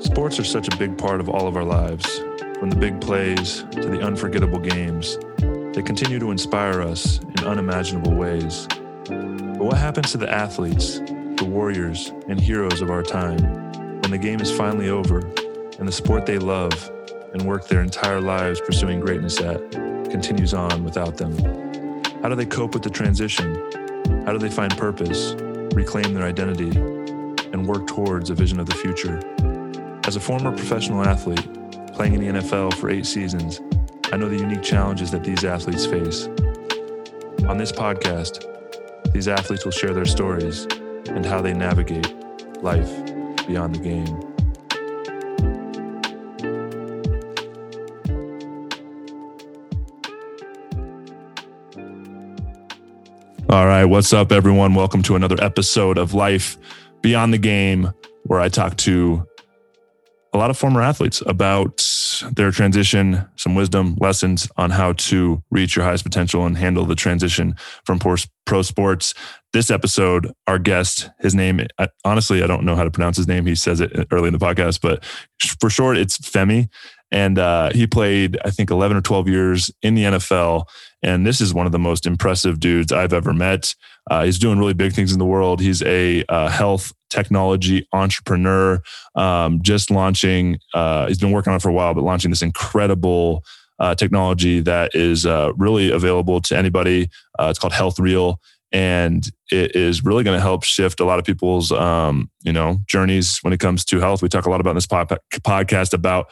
Sports are such a big part of all of our lives. From the big plays to the unforgettable games, they continue to inspire us in unimaginable ways. But what happens to the athletes, the warriors, and heroes of our time when the game is finally over and the sport they love and work their entire lives pursuing greatness at continues on without them? How do they cope with the transition? How do they find purpose, reclaim their identity, and work towards a vision of the future? As a former professional athlete, playing in the NFL for eight seasons, I know the unique challenges that these athletes face. On this podcast, these athletes will share their stories and how they navigate life beyond the game. All right, what's up, everyone? Welcome to another episode of Life Beyond the Game, where I talk to a lot of former athletes about their transition, some wisdom, lessons on how to reach your highest potential and handle the transition from pro sports. This episode, our guest, his name, honestly, I don't know how to pronounce his name. He says it early in the podcast, but for short, it's Femi. And uh, he played, I think, 11 or 12 years in the NFL. And this is one of the most impressive dudes I've ever met. Uh, he's doing really big things in the world. He's a uh, health technology entrepreneur, um, just launching, uh, he's been working on it for a while, but launching this incredible uh, technology that is uh, really available to anybody. It's called Health Reel, And it is really going to help shift a lot of people's, um, you know, journeys when it comes to health. We talk a lot about in this podcast about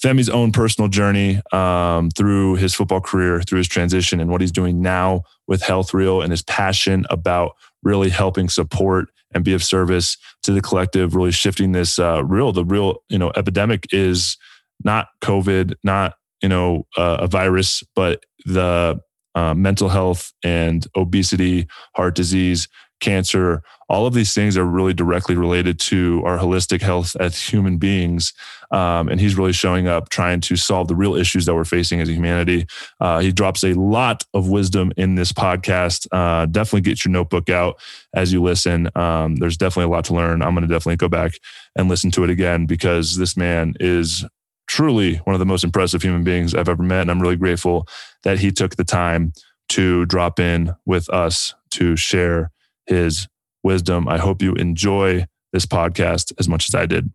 Femi's own personal journey um, through his football career, through his transition, and what he's doing now with Health Reel and his passion about really helping support and be of service to the collective, really shifting this uh, real, the real, you know, epidemic is not COVID, not, you know, uh, a virus, but the uh, mental health and obesity, heart disease, cancer, all of these things are really directly related to our holistic health as human beings. Um, and he's really showing up trying to solve the real issues that we're facing as a humanity. Uh, he drops a lot of wisdom in this podcast. Uh, definitely get your notebook out as you listen. Um, there's definitely a lot to learn. I'm going to definitely go back and listen to it again because this man is truly one of the most impressive human beings I've ever met. And I'm really grateful that he took the time to drop in with us to share his wisdom. I hope you enjoy this podcast as much as I did.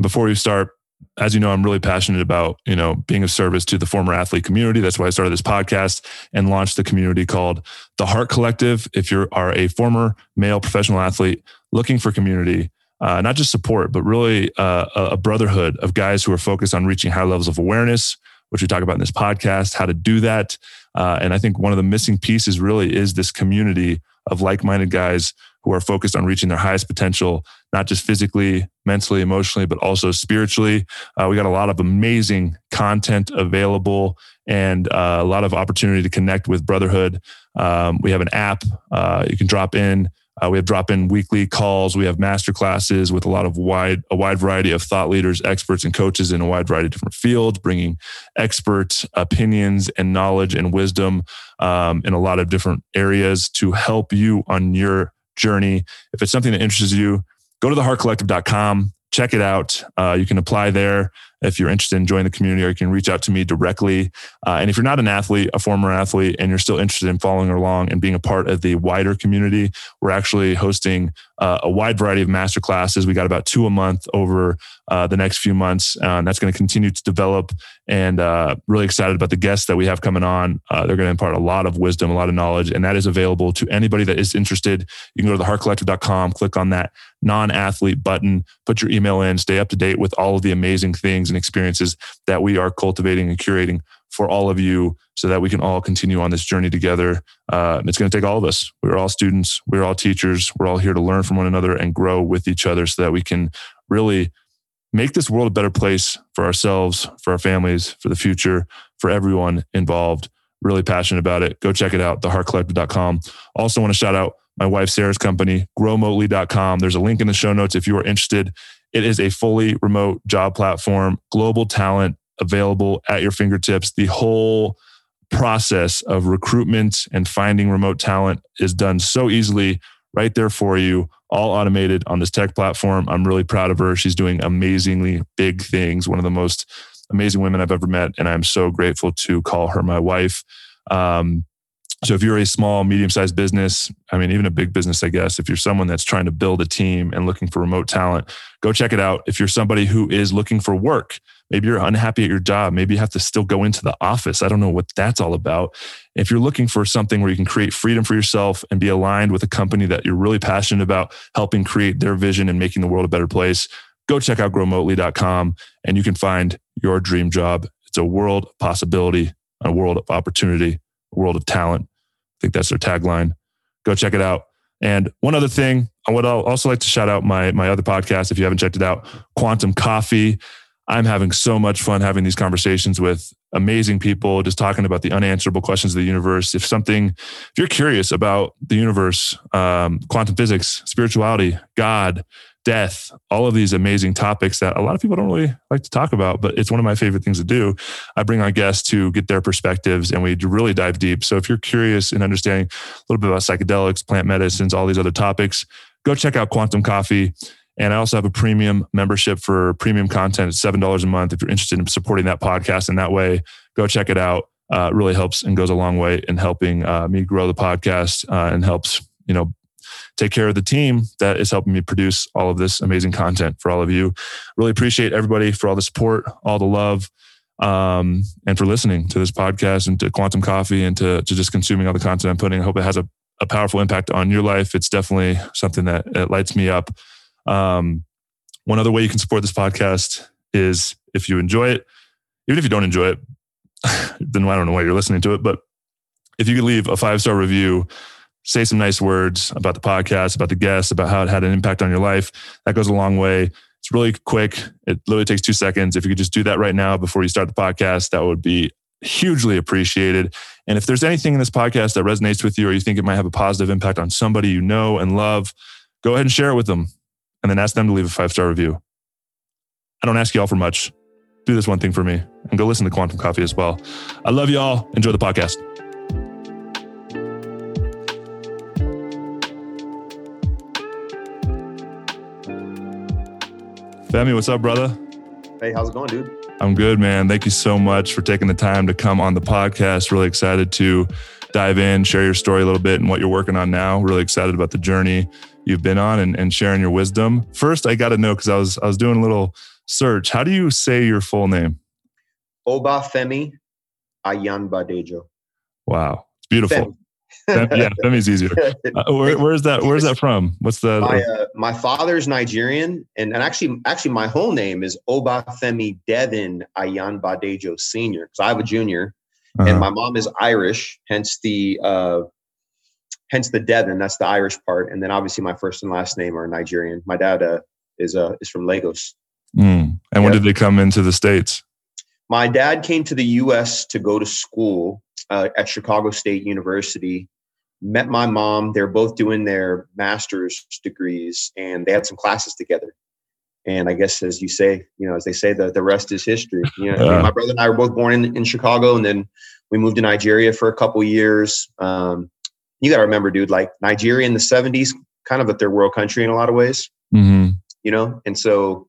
Before we start, as you know, I'm really passionate about, you know, being of service to the former athlete community. That's why I started this podcast and launched the community called the Härt Collective. If you are a former male professional athlete looking for community, uh, not just support, but really uh, a brotherhood of guys who are focused on reaching high levels of awareness, which we talk about in this podcast, how to do that. Uh, and I think one of the missing pieces really is this community of like minded guys who are focused on reaching their highest potential, not just physically, mentally, emotionally, but also spiritually. Uh, we got a lot of amazing content available and uh, a lot of opportunity to connect with Brotherhood. Um, we have an app uh, you can drop in. Uh, we have drop in weekly calls. We have master classes with a lot of wide, a wide variety of thought leaders, experts, and coaches in a wide variety of different fields, bringing expert opinions and knowledge and wisdom um, in a lot of different areas to help you on your journey. If it's something that interests you, go to thehartcollective.com, check it out. Uh, you can apply there if you're interested in joining the community, or you can reach out to me directly. Uh, and if you're not an athlete, a former athlete, and you're still interested in following along and being a part of the wider community, we're actually hosting uh, a wide variety of master classes. We got about two a month over uh, the next few months. Uh, and that's going to continue to develop and uh, really excited about the guests that we have coming on. Uh, they're going to impart a lot of wisdom, a lot of knowledge, and that is available to anybody that is interested. You can go to thehartcollective.com, click on that non athlete button, put your email in, stay up to date with all of the amazing things and experiences that we are cultivating and curating for all of you so that we can all continue on this journey together. Uh, it's going to take all of us. We're all students, we're all teachers, we're all here to learn from one another and grow with each other so that we can really make this world a better place for ourselves, for our families, for the future, for everyone involved. Really passionate about it. Go check it out, thehartcollective.com. Also, want to shout out my wife Sarah's company, growmotely.com. There's a link in the show notes if you are interested. It is a fully remote job platform, global talent available at your fingertips. The whole process of recruitment and finding remote talent is done so easily right there for you, all automated on this tech platform. I'm really proud of her. She's doing amazingly big things, one of the most amazing women I've ever met. And I'm so grateful to call her my wife. Um, so if you're a small, medium sized business, I mean, even a big business, I guess, if you're someone that's trying to build a team and looking for remote talent, go check it out. If you're somebody who is looking for work, maybe you're unhappy at your job, maybe you have to still go into the office. I don't know what that's all about. If you're looking for something where you can create freedom for yourself and be aligned with a company that you're really passionate about helping create their vision and making the world a better place, go check out growmotely.com and you can find your dream job. It's a world of possibility, a world of opportunity world of talent. I think that's their tagline. Go check it out. And one other thing, I would also like to shout out my my other podcast if you haven't checked it out, Quantum Coffee. I'm having so much fun having these conversations with amazing people, just talking about the unanswerable questions of the universe. If something, if you're curious about the universe, um, quantum physics, spirituality, God, death, all of these amazing topics that a lot of people don't really like to talk about, but it's one of my favorite things to do. I bring on guests to get their perspectives and we really dive deep. So if you're curious in understanding a little bit about psychedelics, plant medicines, all these other topics, go check out Quantum Coffee. And I also have a premium membership for premium content. It's $7 a month if you're interested in supporting that podcast in that way. Go check it out. Uh, really helps and goes a long way in helping uh, me grow the podcast uh, and helps you know take care of the team that is helping me produce all of this amazing content for all of you. Really appreciate everybody for all the support, all the love, um, and for listening to this podcast and to Quantum Coffee and to, to just consuming all the content I'm putting. I hope it has a, a powerful impact on your life. It's definitely something that it lights me up. Um, one other way you can support this podcast is if you enjoy it, even if you don't enjoy it, then I don't know why you're listening to it, but if you could leave a five star review say some nice words about the podcast, about the guests, about how it had an impact on your life. That goes a long way. It's really quick. It literally takes two seconds. If you could just do that right now before you start the podcast, that would be hugely appreciated. And if there's anything in this podcast that resonates with you or you think it might have a positive impact on somebody you know and love, go ahead and share it with them and then ask them to leave a five star review. I don't ask you all for much. Do this one thing for me and go listen to Quantum Coffee as well. I love you all. Enjoy the podcast. Femi, what's up, brother? Hey, how's it going, dude? I'm good, man. Thank you so much for taking the time to come on the podcast. Really excited to dive in, share your story a little bit and what you're working on now. Really excited about the journey you've been on and, and sharing your wisdom. First, I got to know because I was I was doing a little search. How do you say your full name? Obafemi Ayanbadejo. Wow, it's beautiful. Femi yeah, Femi's easier. Uh, where, where's that? Where's that from? What's the? My, uh, my father's Nigerian, and, and actually, actually, my whole name is Obafemi Devin Ayanbadejo Senior because I have a junior, uh-huh. and my mom is Irish, hence the uh, hence the Devin. That's the Irish part, and then obviously my first and last name are Nigerian. My dad uh, is uh, is from Lagos. Mm. And when did they come into the states? My dad came to the U.S. to go to school uh, at Chicago State University. Met my mom. They're both doing their master's degrees, and they had some classes together. And I guess, as you say, you know, as they say, the, the rest is history. You know, yeah. my brother and I were both born in, in Chicago, and then we moved to Nigeria for a couple years. Um, you got to remember, dude, like Nigeria in the 70s, kind of a third world country in a lot of ways, mm-hmm. you know? And so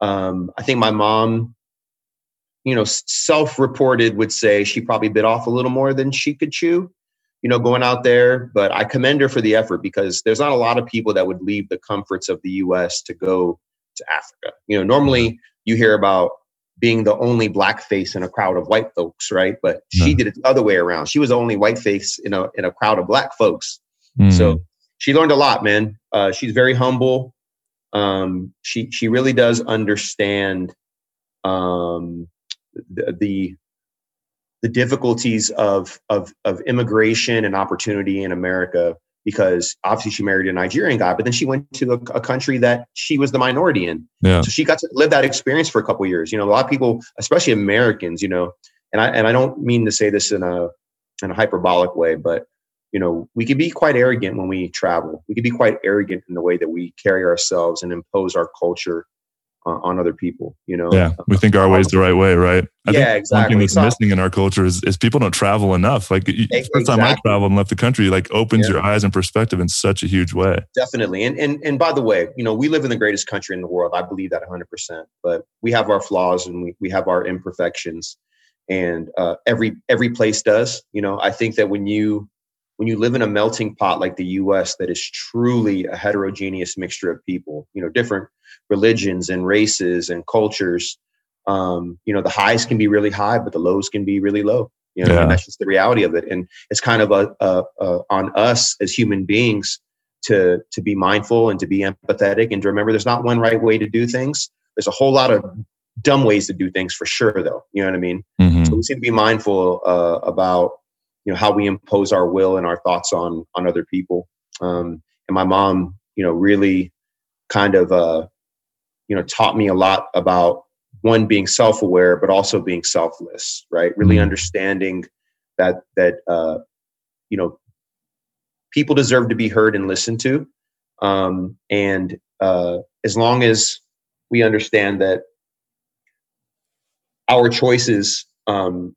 um, I think my mom you know, self-reported would say she probably bit off a little more than she could chew, you know, going out there. But I commend her for the effort because there's not a lot of people that would leave the comforts of the U.S. to go to Africa. You know, normally you hear about being the only black face in a crowd of white folks, right? But she did it the other way around. She was the only white face in a in a crowd of black folks. Mm. So she learned a lot, man. Uh, she's very humble. Um, she she really does understand um, the the difficulties of of of immigration and opportunity in America because obviously she married a Nigerian guy, but then she went to a, a, country that she was the minority in. Yeah. So she got to live that experience for a couple years. You know, a lot of people, especially Americans, you know, and I and I don't mean to say this in a in a hyperbolic way, but you know, we can be quite arrogant when we travel. We can be quite arrogant in the way that we carry ourselves and impose our culture uh, on other people. You know. Yeah, we think our way is the right way, right? I yeah, exactly. One thing that's so, missing in our culture is, is people don't travel enough. Like exactly. first time I traveled and left the country, like opens yeah. your eyes and perspective in such a huge way. Definitely. And and and by the way, you know, we live in the greatest country in the world. I believe that 100. percent But we have our flaws and we we have our imperfections, and uh, every every place does. You know, I think that when you when you live in a melting pot like the US that is truly a heterogeneous mixture of people, you know, different religions and races and cultures, um, you know, the highs can be really high, but the lows can be really low. You know, yeah. that's just the reality of it. And it's kind of a, a, a, on us as human beings to to be mindful and to be empathetic and to remember there's not one right way to do things. There's a whole lot of dumb ways to do things for sure, though. You know what I mean? Mm-hmm. So we need to be mindful uh, about you know how we impose our will and our thoughts on on other people. Um, and my mom you know really kind of uh, you know taught me a lot about one being self-aware but also being selfless right? Really mm-hmm. understanding that that uh, you know people deserve to be heard and listened to. Um, and uh, as long as we understand that our choices um,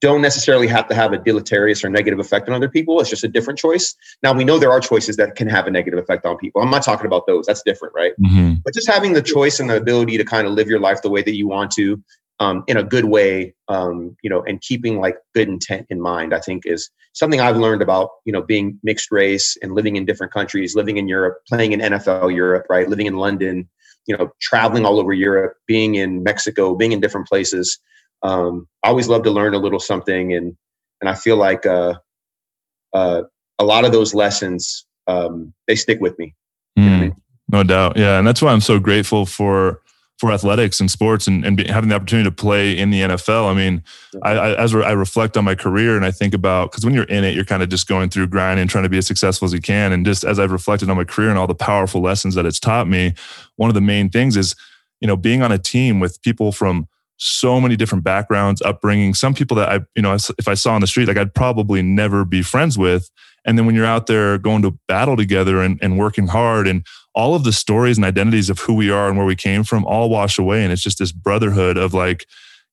don't necessarily have to have a deleterious or negative effect on other people. It's just a different choice. Now we know there are choices that can have a negative effect on people. I'm not talking about those. That's different, right? Mm-hmm. But just having the choice and the ability to kind of live your life the way that you want to, um, in a good way, um, you know, and keeping like good intent in mind, I think is something I've learned about, you know, being mixed race and living in different countries, living in Europe, playing in NFL Europe, right, living in London, you know, traveling all over Europe, being in Mexico, being in different places um, I always love to learn a little something, and and I feel like uh, uh, a lot of those lessons um, they stick with me. Mm, I mean? No doubt, yeah, and that's why I'm so grateful for for athletics and sports and, and be, having the opportunity to play in the NFL. I mean, I, I, as I reflect on my career and I think about because when you're in it, you're kind of just going through grinding, trying to be as successful as you can. And just as I've reflected on my career and all the powerful lessons that it's taught me, one of the main things is, you know, being on a team with people from so many different backgrounds, upbringing. Some people that I, you know, if I saw on the street, like I'd probably never be friends with. And then when you're out there going to battle together and, and working hard and all of the stories and identities of who we are and where we came from all wash away. And it's just this brotherhood of like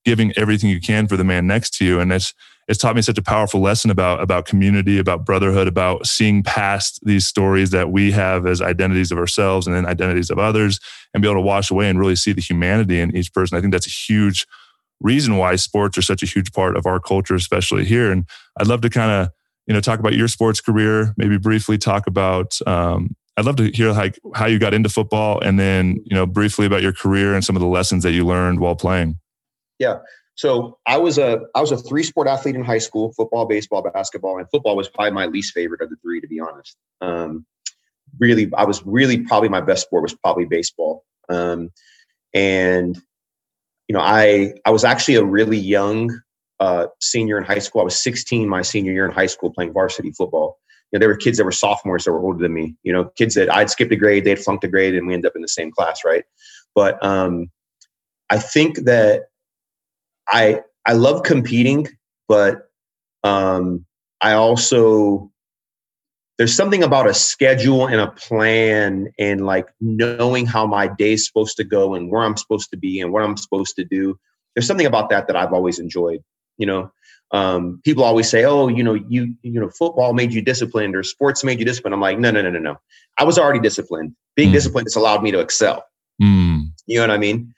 giving everything you can for the man next to you. And it's, it's taught me such a powerful lesson about about community, about brotherhood, about seeing past these stories that we have as identities of ourselves and then identities of others, and be able to wash away and really see the humanity in each person. I think that's a huge reason why sports are such a huge part of our culture, especially here. And I'd love to kind of you know talk about your sports career, maybe briefly talk about. Um, I'd love to hear like how you got into football, and then you know briefly about your career and some of the lessons that you learned while playing. Yeah. So I was a I was a three sport athlete in high school: football, baseball, basketball, and football was probably my least favorite of the three, to be honest. Um, really, I was really probably my best sport was probably baseball. Um, and you know, I I was actually a really young uh, senior in high school. I was 16 my senior year in high school playing varsity football. You know, there were kids that were sophomores that were older than me. You know, kids that I'd skipped a grade, they'd flunked a grade, and we end up in the same class, right? But um, I think that I I love competing, but um, I also there's something about a schedule and a plan and like knowing how my day's supposed to go and where I'm supposed to be and what I'm supposed to do. There's something about that that I've always enjoyed. You know, um, people always say, "Oh, you know, you you know, football made you disciplined or sports made you disciplined." I'm like, no, no, no, no, no. I was already disciplined. Being mm. disciplined has allowed me to excel. Mm. You know what I mean?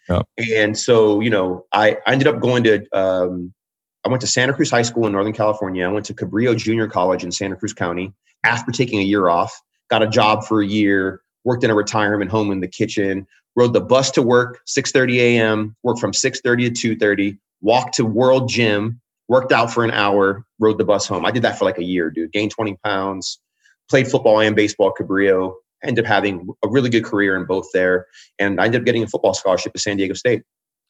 And so, you know, I, I ended up going to, um, I went to Santa Cruz High School in Northern California. I went to Cabrillo Junior College in Santa Cruz County after taking a year off, got a job for a year, worked in a retirement home in the kitchen, rode the bus to work 6.30 a.m., worked from 6.30 to 2.30, walked to World Gym, worked out for an hour, rode the bus home. I did that for like a year, dude. Gained 20 pounds, played football and baseball at Cabrillo, ended up having a really good career in both there. And I ended up getting a football scholarship at San Diego State.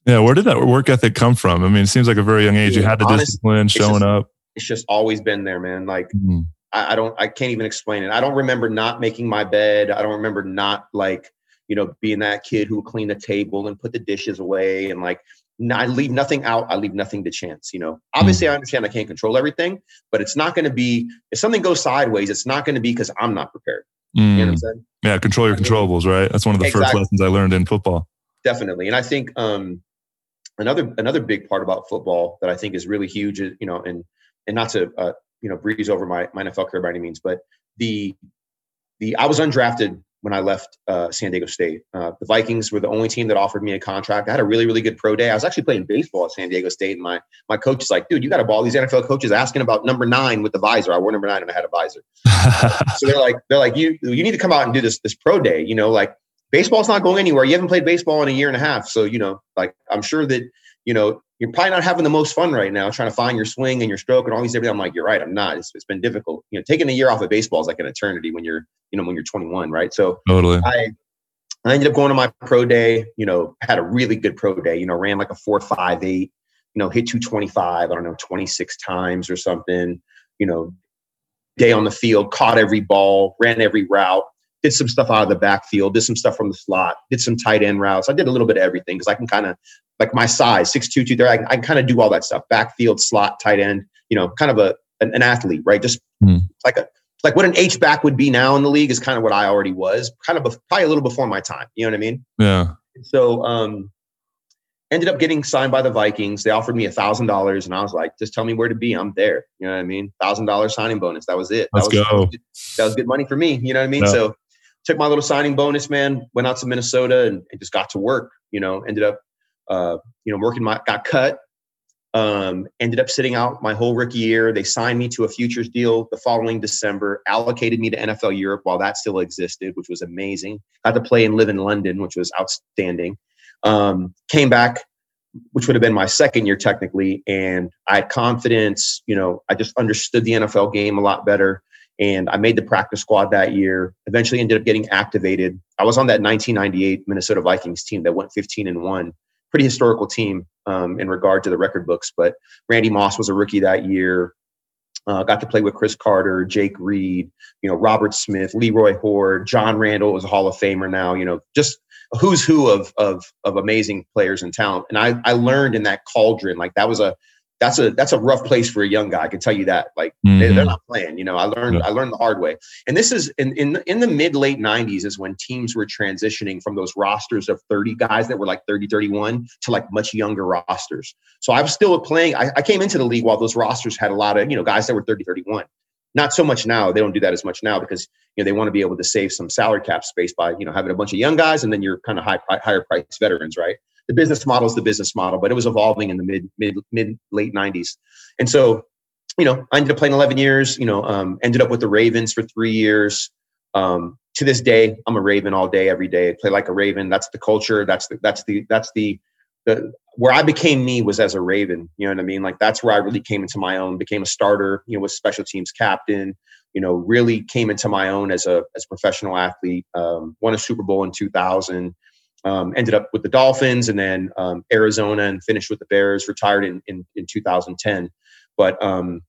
Yeah, where did that work ethic come from? I mean, it seems like a very young age. you had the discipline showing just, up. It's just always been there, man. Like mm-hmm. I, I don't, I can't even explain it. I don't remember not making my bed. I don't remember not like, you know, being that kid who would clean the table and put the dishes away and like I leave nothing out. I leave nothing to chance. You know, obviously, mm. I understand I can't control everything, but it's not going to be if something goes sideways. It's not going to be because I'm not prepared. Mm. You know what I'm saying? Yeah, control your controllables, right? That's one of the exactly. first lessons I learned in football. definitely. And I think um, another another big part about football that I think is really huge, you know, and and not to uh, you know breeze over my my NFL career by any means, but the the I was undrafted when I left uh, San Diego State. Uh, the Vikings were the only team that offered me a contract. I had a really, really good pro day. I was actually playing baseball at San Diego State, and my my coach is like, "Dude, you got a ball." These NFL coaches asking about number nine with the visor. I wore number nine, and I had a visor. so they're like, they're like, "You you need to come out and do this this pro day." You know, like baseball's not going anywhere. You haven't played baseball in a year and a half, so you know, like I'm sure that you know you're probably not having the most fun right now trying to find your swing and your stroke and all these everything. I'm like, you're right, I'm not. It's, it's been difficult. You know, taking a year off of baseball is like an eternity when you're, you know, when you're 21, right? So totally. I, I ended up going to my pro day, you know, had a really good pro day, you know, ran like a four, five, eight, you know, hit 225, I don't know, 26 times or something, you know, day on the field, caught every ball, ran every route, did some stuff out of the backfield, did some stuff from the slot, did some tight end routes. I did a little bit of everything because I can kind of like my size, 6'2", 230, I can, I can kind of do all that stuff. Backfield, slot, tight end, you know, kind of a an, an athlete, right? Just mm. like a like what an H back would be now in the league is kind of what I already was, kind of be, probably a little before my time. You know what I mean? Yeah. So um, ended up getting signed by the Vikings. They offered me a thousand dollars, and I was like, just tell me where to be. I'm there. You know what I mean? Thousand dollar signing bonus. That was it. Let's that was, go. That was, that was good money for me. You know what I mean? Yeah. So took my little signing bonus, man. Went out to Minnesota and, and just got to work. You know, ended up uh, you know, working my got cut. Um, ended up sitting out my whole rookie year. They signed me to a futures deal the following December, allocated me to NFL Europe while that still existed, which was amazing. Got to play and live in London, which was outstanding. Um, came back, which would have been my second year technically, and I had confidence. You know, I just understood the NFL game a lot better, and I made the practice squad that year. Eventually, ended up getting activated. I was on that 1998 Minnesota Vikings team that went 15 and one pretty historical team um, in regard to the record books. But Randy Moss was a rookie that year. Uh, got to play with Cris Carter, Jake Reed, you know, Robert Smith, Leroy Hoard, John Randle was a Hall of Famer now. You know, just who's who of of of amazing players and talent. And I I learned in that cauldron like that was a that's a that's a rough place for a young guy. I can tell you that. Like mm-hmm. they, are not playing. You know, I learned. I learned the hard way. And this is in in in the mid late '90s is when teams were transitioning from those rosters of 30 guys that were like 30, 31 to like much younger rosters. So I was still playing. I, I came into the league while those rosters had a lot of you know guys that were 30, 31. Not so much now. They don't do that as much now because you know they want to be able to save some salary cap space by you know having a bunch of young guys and then you're kind of high higher price veterans, right? The business model is the business model, but it was evolving in the mid mid mid late '90s, and so you know I ended up playing 11 years. You know, um, ended up with the Ravens for three years. Um, to this day, I'm a Raven all day, every day. I play like a Raven. That's the culture. That's the that's the that's the the where I became me was as a Raven. You know what I mean? Like that's where I really came into my own. Became a starter. You know, was special teams captain. You know, really came into my own as a as a professional athlete. Um, won a Super Bowl in 2000 um, ended up with the Dolphins and then um, Arizona and finished with the Bears, retired in, in, in 2010. But um,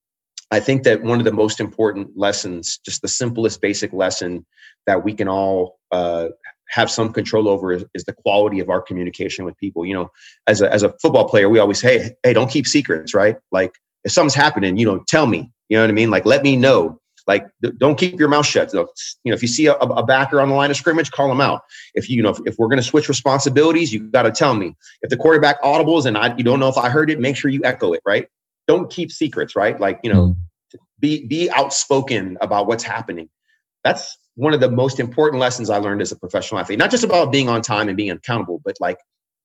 I think that one of the most important lessons, just the simplest basic lesson that we can all uh, have some control over is, is, the quality of our communication with people. You know, as a, as a football player, we always say, hey, hey, don't keep secrets, right? Like if something's happening, you know, tell me, you know what I mean? Like, let me know. Like, don't keep your mouth shut. You know, if you see a, a backer on the line of scrimmage, call him out. If you, you know, if, if we're going to switch responsibilities, you got to tell me. If the quarterback audibles and I, you don't know if I heard it, make sure you echo it. Right? Don't keep secrets. Right? Like, you know, mm. be be outspoken about what's happening. That's one of the most important lessons I learned as a professional athlete. Not just about being on time and being accountable, but like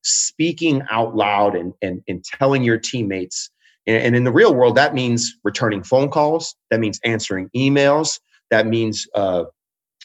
speaking out loud and and, and telling your teammates and in the real world, that means returning phone calls. That means answering emails. That means, uh,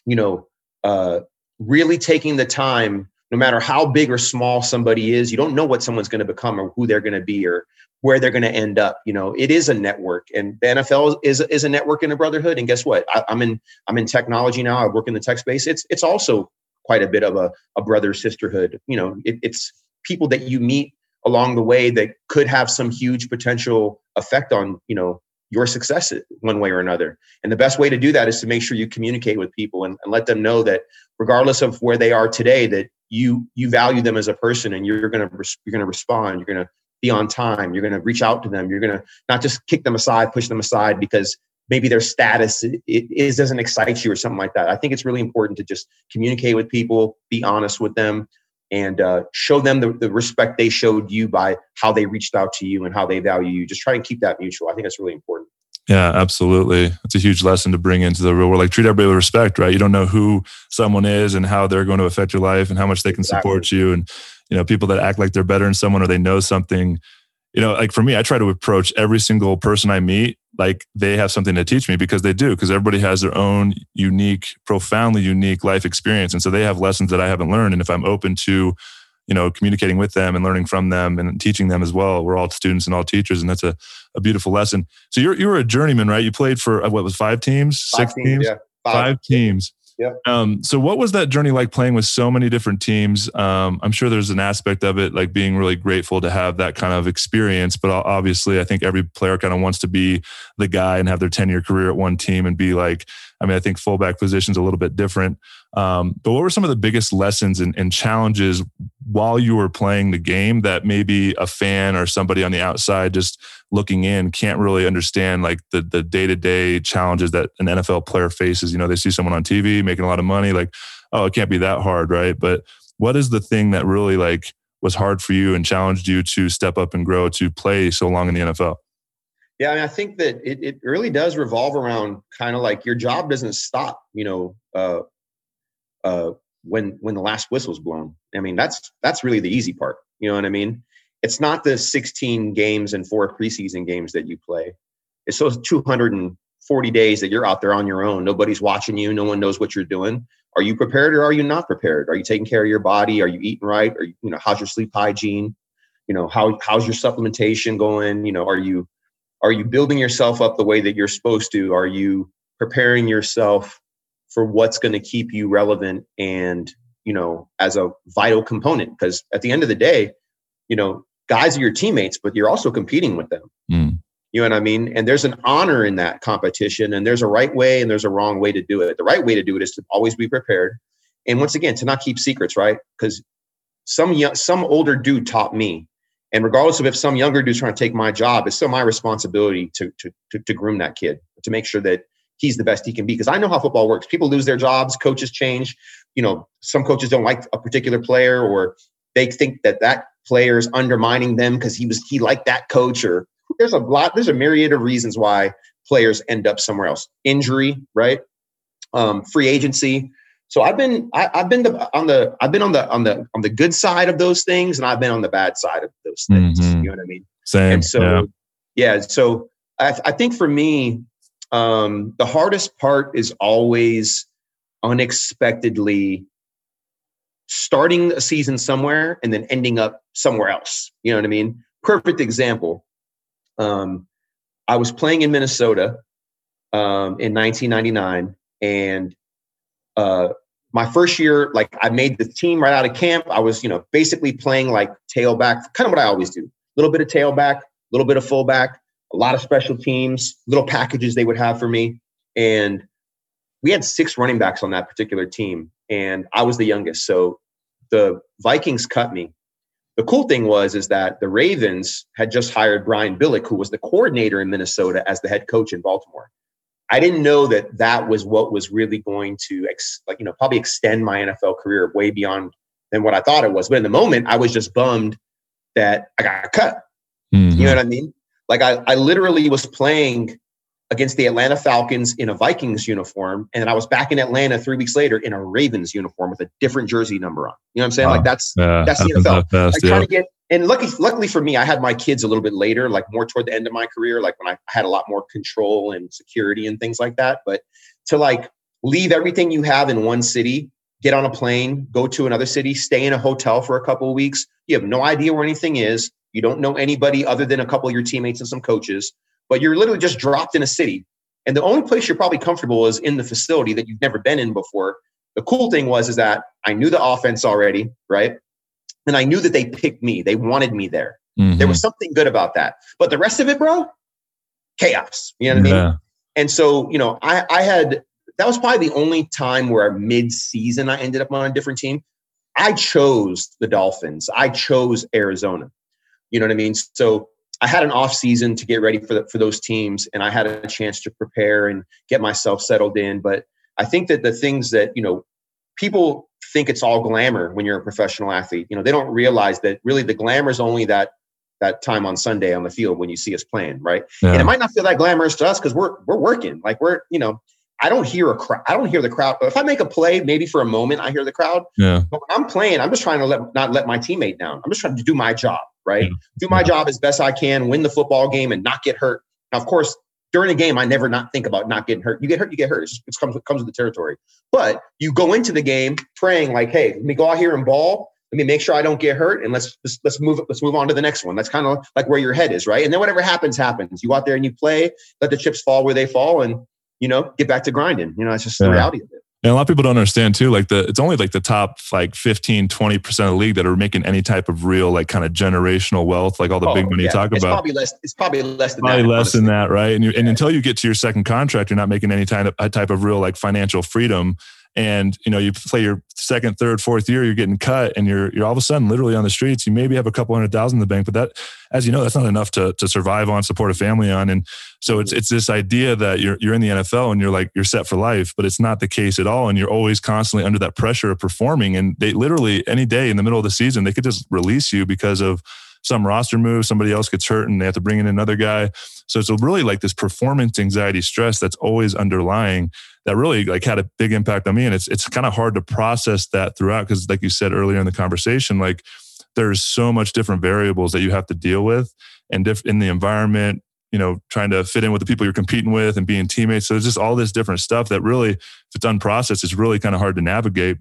you know, uh, really taking the time, no matter how big or small somebody is, you don't know what someone's going to become or who they're going to be or where they're going to end up. You know, it is a network, and the NFL is is a network and a brotherhood. And guess what? I, am in I'm in technology now. I work in the tech space. It's it's also quite a bit of a, a brother sisterhood. You know, it, it's people that you meet along the way that could have some huge potential effect on you know your success one way or another. And the best way to do that is to make sure you communicate with people and, and let them know that regardless of where they are today that you you value them as a person and you're going to you're going to respond you're going to be on time you're going to reach out to them you're going to not just kick them aside push them aside because maybe their status it, it doesn't excite you or something like that. I think it's really important to just communicate with people be honest with them and uh, show them the, the respect they showed you by how they reached out to you and how they value you. Just try and keep that mutual. I think that's really important. Yeah, absolutely. It's a huge lesson to bring into the real world. Like treat everybody with respect, right? You don't know who someone is and how they're going to affect your life and how much they can exactly. support you. And you know, people that act like they're better than someone or they know something. You know, like for me, I try to approach every single person I meet like they have something to teach me because they do because everybody has their own unique profoundly unique life experience. And so they have lessons that i haven't learned. And if i'm open to you know communicating with them and learning from them and teaching them as well we're all students and all teachers and that's a, a beautiful lesson. So you're you were a journeyman right? You played for uh, what was five teams? Five six teams, teams? Yeah, five. five teams yeah. Um, so what was that journey like playing with so many different teams? Um, I'm sure there's an aspect of it like being really grateful to have that kind of experience, but obviously I think every player kind of wants to be the guy and have their 10 year career at one team and be like, I mean, I think fullback position's a little bit different. Um, but what were some of the biggest lessons and, and, challenges while you were playing the game that maybe a fan or somebody on the outside just looking in can't really understand like the the day to day challenges that an NFL player faces? You know, they see someone on TV making a lot of money, like, oh, it can't be that hard, right? But what is the thing that really like was hard for you and challenged you to step up and grow to play so long in the NFL? Yeah, I, mean, I think that it, it really does revolve around kind of like your job doesn't stop, you know, uh, uh, when when the last whistle's blown. I mean, that's that's really the easy part. You know what I mean? It's not the 16 games and four preseason games that you play. It's those 240 days that you're out there on your own. Nobody's watching you. No one knows what you're doing. Are you prepared or are you not prepared? Are you taking care of your body? Are you eating right? Are you, you know, how's your sleep hygiene? You know, how how's your supplementation going? You know, are you are you building yourself up the way that you're supposed to? Are you preparing yourself for what's going to keep you relevant and you know as a vital component because at the end of the day you know guys are your teammates but you're also competing with them. Mm. you know what i mean? And there's an honor in that competition and there's a right way and there's a wrong way to do it. The right way to do it is to always be prepared. And once again to not keep secrets right? Because some young, some older dude taught me and regardless of if some younger dude's trying to take my job it's still my responsibility to, to, to, to groom that kid to make sure that he's the best he can be because I know how football works. People lose their jobs, coaches change. You know, some coaches don't like a particular player or they think that that player is undermining them because he was he liked that coach or there's a lot there's a myriad of reasons why players end up somewhere else. Injury, right? Um, free agency. So I've been I, have been the, on the I've been on the on the on the good side of those things, and I've been on the bad side of those things. Mm-hmm. You know what I mean? Same. And so yeah. yeah so I, I think for me, um, the hardest part is always unexpectedly starting a season somewhere and then ending up somewhere else. You know what I mean? Perfect example. Um, I was playing in Minnesota um, in 1999, and uh, my first year, like I made the team right out of camp. I was, you know, basically playing like tailback, kind of what I always do: a little bit of tailback, a little bit of fullback, a lot of special teams, little packages they would have for me. And we had six running backs on that particular team, and I was the youngest. So the Vikings cut me. The cool thing was is that the Ravens had just hired Brian Billick, who was the coordinator in Minnesota, as the head coach in Baltimore. I didn't know that that was what was really going to, ex- like you know, probably extend my NFL career way beyond than what I thought it was. But in the moment, I was just bummed that I got cut. Mm-hmm. You know what I mean? Like I, I literally was playing against the Atlanta Falcons in a Vikings uniform, and then I was back in Atlanta three weeks later in a Ravens uniform with a different jersey number on. You know what I'm saying? Wow. Like that's yeah, that's the NFL. Fast, I try yeah. to get and lucky luckily for me, I had my kids a little bit later, like more toward the end of my career, like when I had a lot more control and security and things like that. But to like leave everything you have in one city, get on a plane, go to another city, stay in a hotel for a couple of weeks. You have no idea where anything is. You don't know anybody other than a couple of your teammates and some coaches, but you're literally just dropped in a city. And the only place you're probably comfortable is in the facility that you've never been in before. The cool thing was is that I knew the offense already, right? And I knew that they picked me. They wanted me there. Mm-hmm. There was something good about that. But the rest of it, bro, chaos. You know what yeah. I mean? And so, you know, I, I had that was probably the only time where mid-season I ended up on a different team. I chose the Dolphins. I chose Arizona. You know what I mean? So I had an off season to get ready for the, for those teams, and I had a chance to prepare and get myself settled in. But I think that the things that you know people think it's all glamour when you're a professional athlete. You know, they don't realize that really the glamour is only that that time on Sunday on the field when you see us playing, right? Yeah. And it might not feel that glamorous to us because we're we're working. Like we're, you know, I don't hear a crowd. I don't hear the crowd. But if I make a play, maybe for a moment, I hear the crowd. Yeah. But when I'm playing, I'm just trying to let not let my teammate down. I'm just trying to do my job, right? Yeah. Do my yeah. job as best I can, win the football game, and not get hurt. Now, of course, during a game, I never not think about not getting hurt. You get hurt, you get hurt. It comes it comes with the territory. But you go into the game praying like, "Hey, let me go out here and ball. Let me make sure I don't get hurt, and let's let's, let's move let's move on to the next one." That's kind of like where your head is, right? And then whatever happens, happens. You go out there and you play. Let the chips fall where they fall, and you know, get back to grinding. You know, that's just yeah. the reality of it. And a lot of people don't understand too, like the, it's only like the top like 15, 20% of the league that are making any type of real, like kind of generational wealth, like all the oh, big money yeah. you talk it's about. Probably less, it's probably less than probably that. less honestly. than that. Right. And, you, and until you get to your second contract, you're not making any type of, type of real like financial freedom and you know you play your second third fourth year you're getting cut and you're you're all of a sudden literally on the streets. You maybe have a couple hundred thousand in the bank but that as you know that's not enough to to survive on support a family on. And so it's it's this idea that you're you're in the NFL and you're like you're set for life but it's not the case at all. And you're always constantly under that pressure of performing. And they literally any day in the middle of the season they could just release you because of some roster move, somebody else gets hurt and they have to bring in another guy. So it's really like this performance anxiety stress that's always underlying that really like had a big impact on me. And it's it's kind of hard to process that throughout because like you said earlier in the conversation, like there's so much different variables that you have to deal with and in the environment, you know, trying to fit in with the people you're competing with and being teammates. So there's just all this different stuff that really, if it's unprocessed, it's really kind of hard to navigate.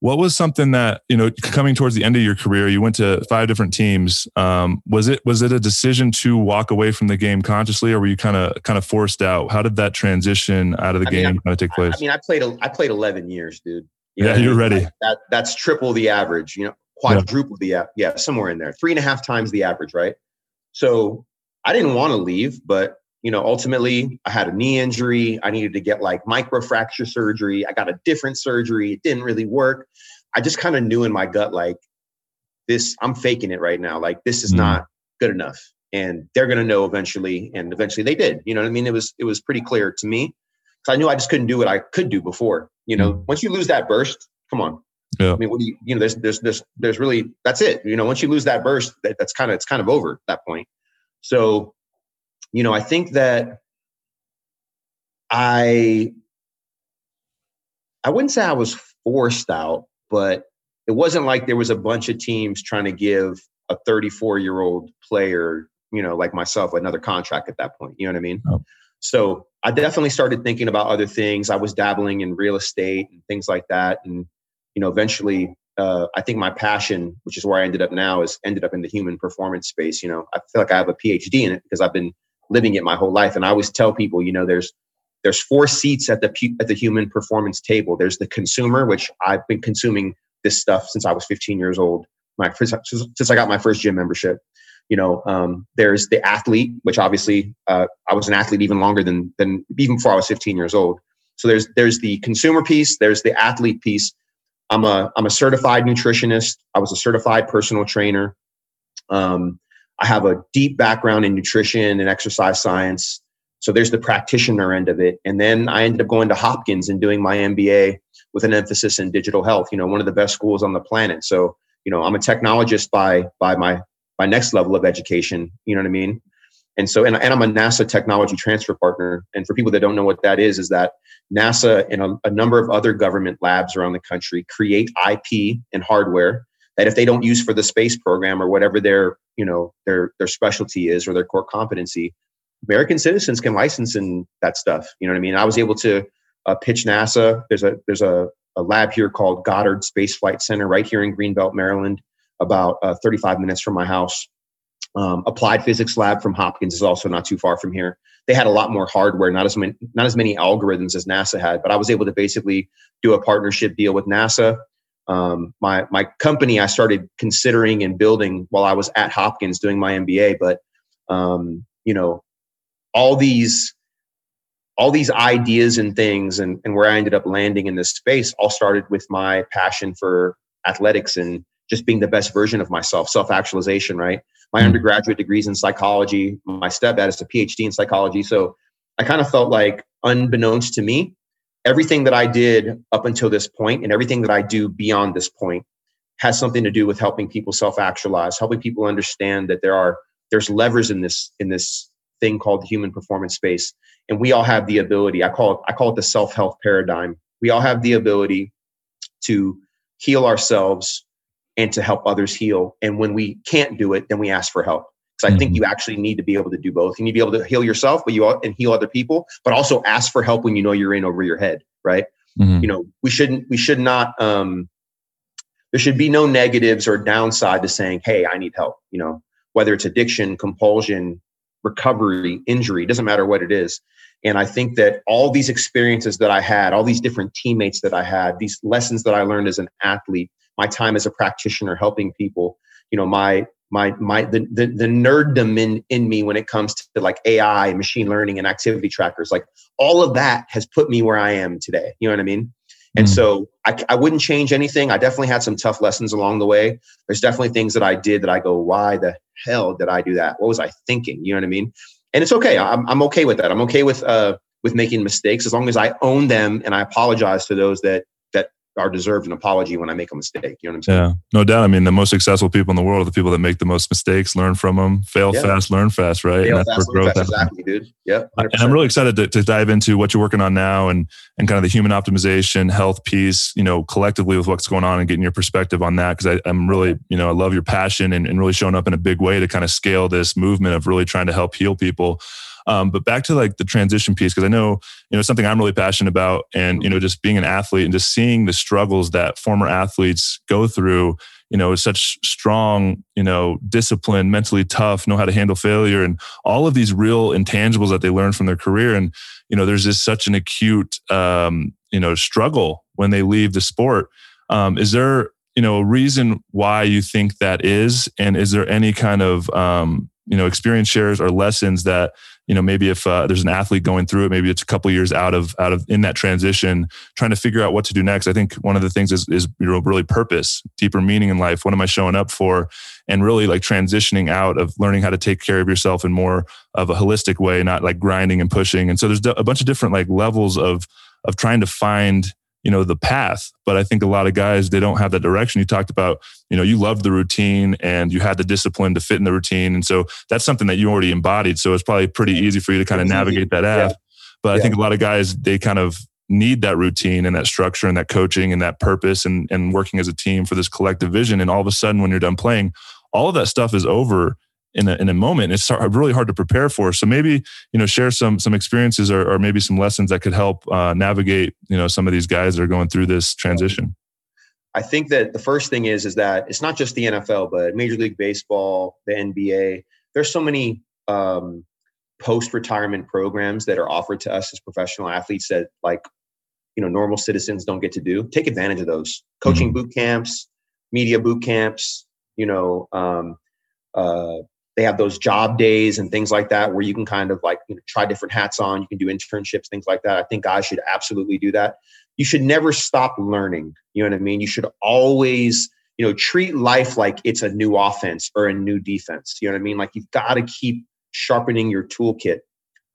What was something that you know coming towards the end of your career? You went to five different teams. Um, was it was it a decision to walk away from the game consciously, or were you kind of kind of forced out? How did that transition out of the I game kind of take place? I mean, I played I played eleven years, dude. You yeah, you're ready. That that's triple the average. You know, quadruple yeah. the yeah somewhere in there, three and a half times the average, right? So I didn't want to leave, but you know, ultimately I had a knee injury. I needed to get like microfracture surgery. I got a different surgery. It didn't really work. I just kind of knew in my gut, like, this, I'm faking it right now. Like, this is mm. not good enough. And they're going to know eventually. And eventually they did. You know what I mean? It was, it was pretty clear to me because I knew I just couldn't do what I could do before. You know, mm. once you lose that burst, come on. Yeah. I mean, what do you, you know, there's, there's, there's, there's really, that's it. You know, once you lose that burst, that, that's kind of, it's kind of over at that point. So you know, I think that I I wouldn't say I was forced out, but it wasn't like there was a bunch of teams trying to give a 34 year old player, you know, like myself, another contract at that point. You know what I mean? Oh. So I definitely started thinking about other things. I was dabbling in real estate and things like that, and you know, eventually, uh, I think my passion, which is where I ended up now, is ended up in the human performance space. You know, I feel like I have a PhD in it because I've been living it my whole life. And I always tell people, you know, there's there's four seats at the at the human performance table. There's the consumer, which I've been consuming this stuff since I was 15 years old. My since I got my first gym membership. You know, um, there's the athlete, which obviously uh, I was an athlete even longer than than even before I was 15 years old. So there's there's the consumer piece, there's the athlete piece. I'm a I'm a certified nutritionist. I was a certified personal trainer. Um, I have a deep background in nutrition and exercise science. So there's the practitioner end of it. And then I ended up going to Hopkins and doing my MBA with an emphasis in digital health, you know, one of the best schools on the planet. So, you know, I'm a technologist by by my my next level of education, you know what I mean? And so and, and I'm a NASA technology transfer partner. And for people that don't know what that is, is that NASA and a, a number of other government labs around the country create IP and hardware that if they don't use for the space program or whatever their you know their their specialty is or their core competency american citizens can license in that stuff you know what i mean? I was able to uh, pitch nasa. There's a there's a, a lab here called goddard space flight center right here in greenbelt maryland about uh, 35 minutes from my house. Um, applied physics lab from hopkins is also not too far from here. They had a lot more hardware not as many not as many algorithms as nasa had but i was able to basically do a partnership deal with nasa um, my my company I started considering and building while I was at Hopkins doing my MBA. But um, you know, all these all these ideas and things and, and where I ended up landing in this space all started with my passion for athletics and just being the best version of myself, self-actualization, right? My mm-hmm. undergraduate degrees in psychology, my stepdad is a PhD in psychology. So I kind of felt like unbeknownst to me, everything that I did up until this point and everything that I do beyond this point has something to do with helping people self-actualize, helping people understand that there are there's levers in this in this thing called the human performance space, and we all have the ability. I call it I call it the self-help paradigm. We all have the ability to heal ourselves and to help others heal. And when we can't do it, then we ask for help. Because I mm-hmm. think you actually need to be able to do both. You need to be able to heal yourself, but you and heal other people, but also ask for help when you know you're in over your head, right? Mm-hmm. You know, we shouldn't, we should not, um, there should be no negatives or downside to saying, hey, I need help, you know, whether it's addiction, compulsion, recovery, injury, doesn't matter what it is. And I think that all these experiences that I had, all these different teammates that I had, these lessons that I learned as an athlete, my time as a practitioner helping people, you know, my my my the the, the nerddom in in me when it comes to like AI, machine learning, and activity trackers, like all of that has put me where I am today. You know what I mean? And mm. so I, I wouldn't change anything. I definitely had some tough lessons along the way. There's definitely things that I did that I go, why the hell did I do that? What was I thinking? You know what I mean? And it's okay. I'm, I'm okay with that. I'm okay with uh, with making mistakes as long as I own them and I apologize to those that are deserved an apology when I make a mistake. You know what I'm saying? Yeah, no doubt. I mean, the most successful people in the world are the people that make the most mistakes, learn from them, fail yeah. fast, learn fast, right? Fail and that's fast, growth fast, exactly, dude. Yeah. And I'm really excited to, to dive into what you're working on now and and kind of the human optimization, health piece, you know, collectively with what's going on and getting your perspective on that. Cause I, am really, you know, I love your passion and, and really showing up in a big way to kind of scale this movement of really trying to help heal people. Um, but back to like the transition piece, because I know, you know, something I'm really passionate about and, you know, just being an athlete and just seeing the struggles that former athletes go through, you know, such strong, you know, discipline, mentally tough, know how to handle failure and all of these real intangibles that they learn from their career. And, you know, there's just such an acute, um, you know, struggle when they leave the sport. Um, is there, you know, a reason why you think that is? And is there any kind of, um, you know, experience shares or lessons that you know maybe if uh, there's an athlete going through it maybe it's a couple years out of out of in that transition trying to figure out what to do next. I think one of the things is is you know really purpose deeper meaning in life. What am i showing up for? And really like transitioning out of learning how to take care of yourself in more of a holistic way not like grinding and pushing. And so there's a bunch of different like levels of of trying to find you know the path. But i think a lot of guys they don't have that direction. You talked about you know you loved the routine and you had the discipline to fit in the routine. And so that's something that you already embodied. So it's probably pretty easy for you to kind of navigate that path yeah. but yeah. i think a lot of guys they kind of need that routine and that structure and that coaching and that purpose and, and working as a team for this collective vision. And all of a sudden when you're done playing all of that stuff is over in a, in a moment. It's really hard to prepare for. So maybe you know share some some experiences or, or maybe some lessons that could help uh, navigate you know some of these guys that are going through this transition. I think that the first thing is is that it's not just the NFL, but Major League Baseball, the NBA. There's so many um, post retirement programs that are offered to us as professional athletes that like you know normal citizens don't get to do. Take advantage of those coaching mm-hmm. boot camps, media boot camps. You know, um, uh, they have those job days and things like that where you can kind of like you know, try different hats on you can do internships things like that. I think guys should absolutely do that. You should never stop learning you know what i mean? You should always you know treat life like it's a new offense or a new defense you know what i mean? Like you've got to keep sharpening your toolkit.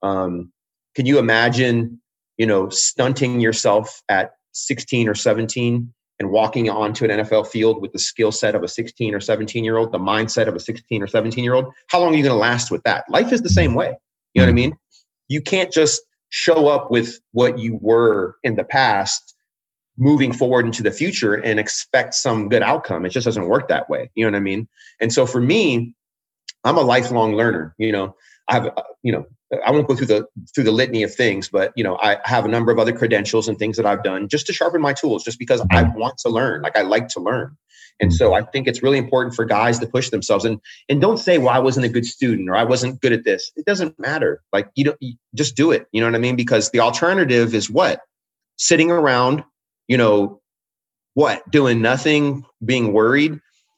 Um, can you imagine you know stunting yourself at 16 or 17 and walking onto an NFL field with the skill set of a 16 or 17 year old, the mindset of a 16 or 17 year old, how long are you going to last with that? Life is the same way. You know what I mean? You can't just show up with what you were in the past moving forward into the future and expect some good outcome. It just doesn't work that way. You know what I mean? And so for me, I'm a lifelong learner. You know, I have, uh, you know, I won't go through the through the litany of things, but you know, I have a number of other credentials and things that I've done just to sharpen my tools, just because I mm-hmm. want to learn. Like I like to learn. And so I think it's really important for guys to push themselves and and don't say, well, I wasn't a good student or I wasn't good at this. It doesn't matter. Like you don't you just do it. You know what I mean? Because the alternative is what? Sitting around, you know, what? Doing nothing, being worried.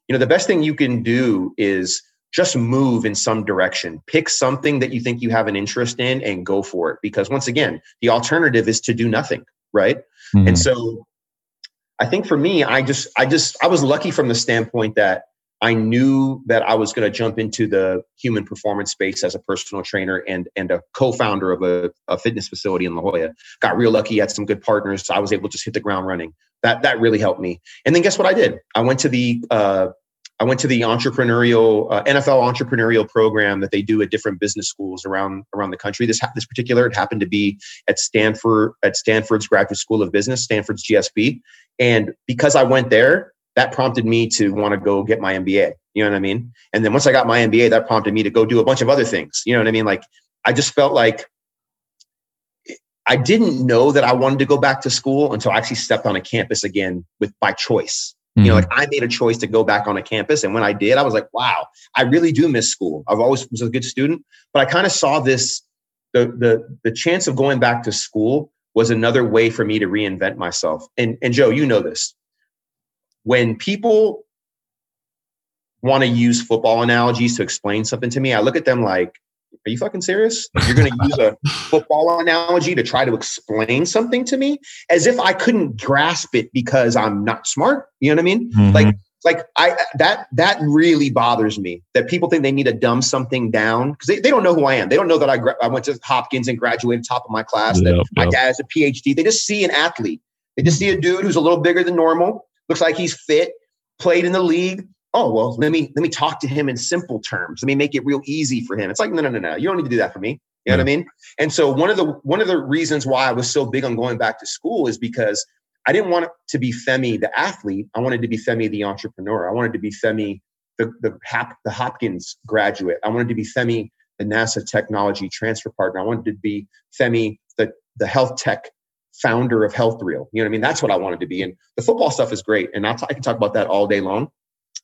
You know, the best thing you can do is just move in some direction. Pick something that you think you have an interest in and go for it. Because once again, the alternative is to do nothing, right? Mm-hmm. And so I think for me, I just, I just, I was lucky from the standpoint that I knew that I was going to jump into the human performance space as a personal trainer and and a co-founder of a, a, fitness facility in La Jolla. Got real lucky, had some good partners, so I was able to just hit the ground running. That that really helped me. And then guess what I did? I went to the uh, I went to the entrepreneurial uh, NFL entrepreneurial program that they do at different business schools around around the country. This this particular it happened to be at Stanford at Stanford's Graduate School of Business, Stanford's GSB. And because I went there, that prompted me to want to go get my MBA. You know what I mean? And then once I got my MBA, that prompted me to go do a bunch of other things. You know what I mean? Like I just felt like I didn't know that I wanted to go back to school until I actually stepped on a campus again with by choice. Mm-hmm. You know, mm-hmm. like I made a choice to go back on a campus. And when I did, I was like, wow, I really do miss school. I've always was a good student, but I kind of saw this the the the chance of going back to school was another way for me to reinvent myself. And and Joe, you know this when people want to use football analogies to explain something to me, I look at them like, are you fucking serious? You're going to use a football analogy to try to explain something to me as if I couldn't grasp it because I'm not smart. You know what I mean? Mm-hmm. Like, like I that that really bothers me that people think they need to dumb something down because they, they don't know who I am. They don't know that I gra- I went to Hopkins and graduated top of my class. That my dad has a PhD. They just see an athlete. They just see a dude who's a little bigger than normal looks like he's fit, played in the league. Oh well, let me let me talk to him in simple terms. Let me make it real easy for him. It's like no, no, no, no. You don't need to do that for me. You know what I mean? And so one of the one of the reasons why I was so big on going back to school is because I didn't want to be Femi the athlete. I wanted to be Femi the entrepreneur. I wanted to be Femi the the, Hap, the Hopkins graduate. I wanted to be Femi the NASA technology transfer partner. I wanted to be Femi the the health tech founder of Health Reel You know what I mean? That's what I wanted to be. And the football stuff is great. And I can talk about that all day long,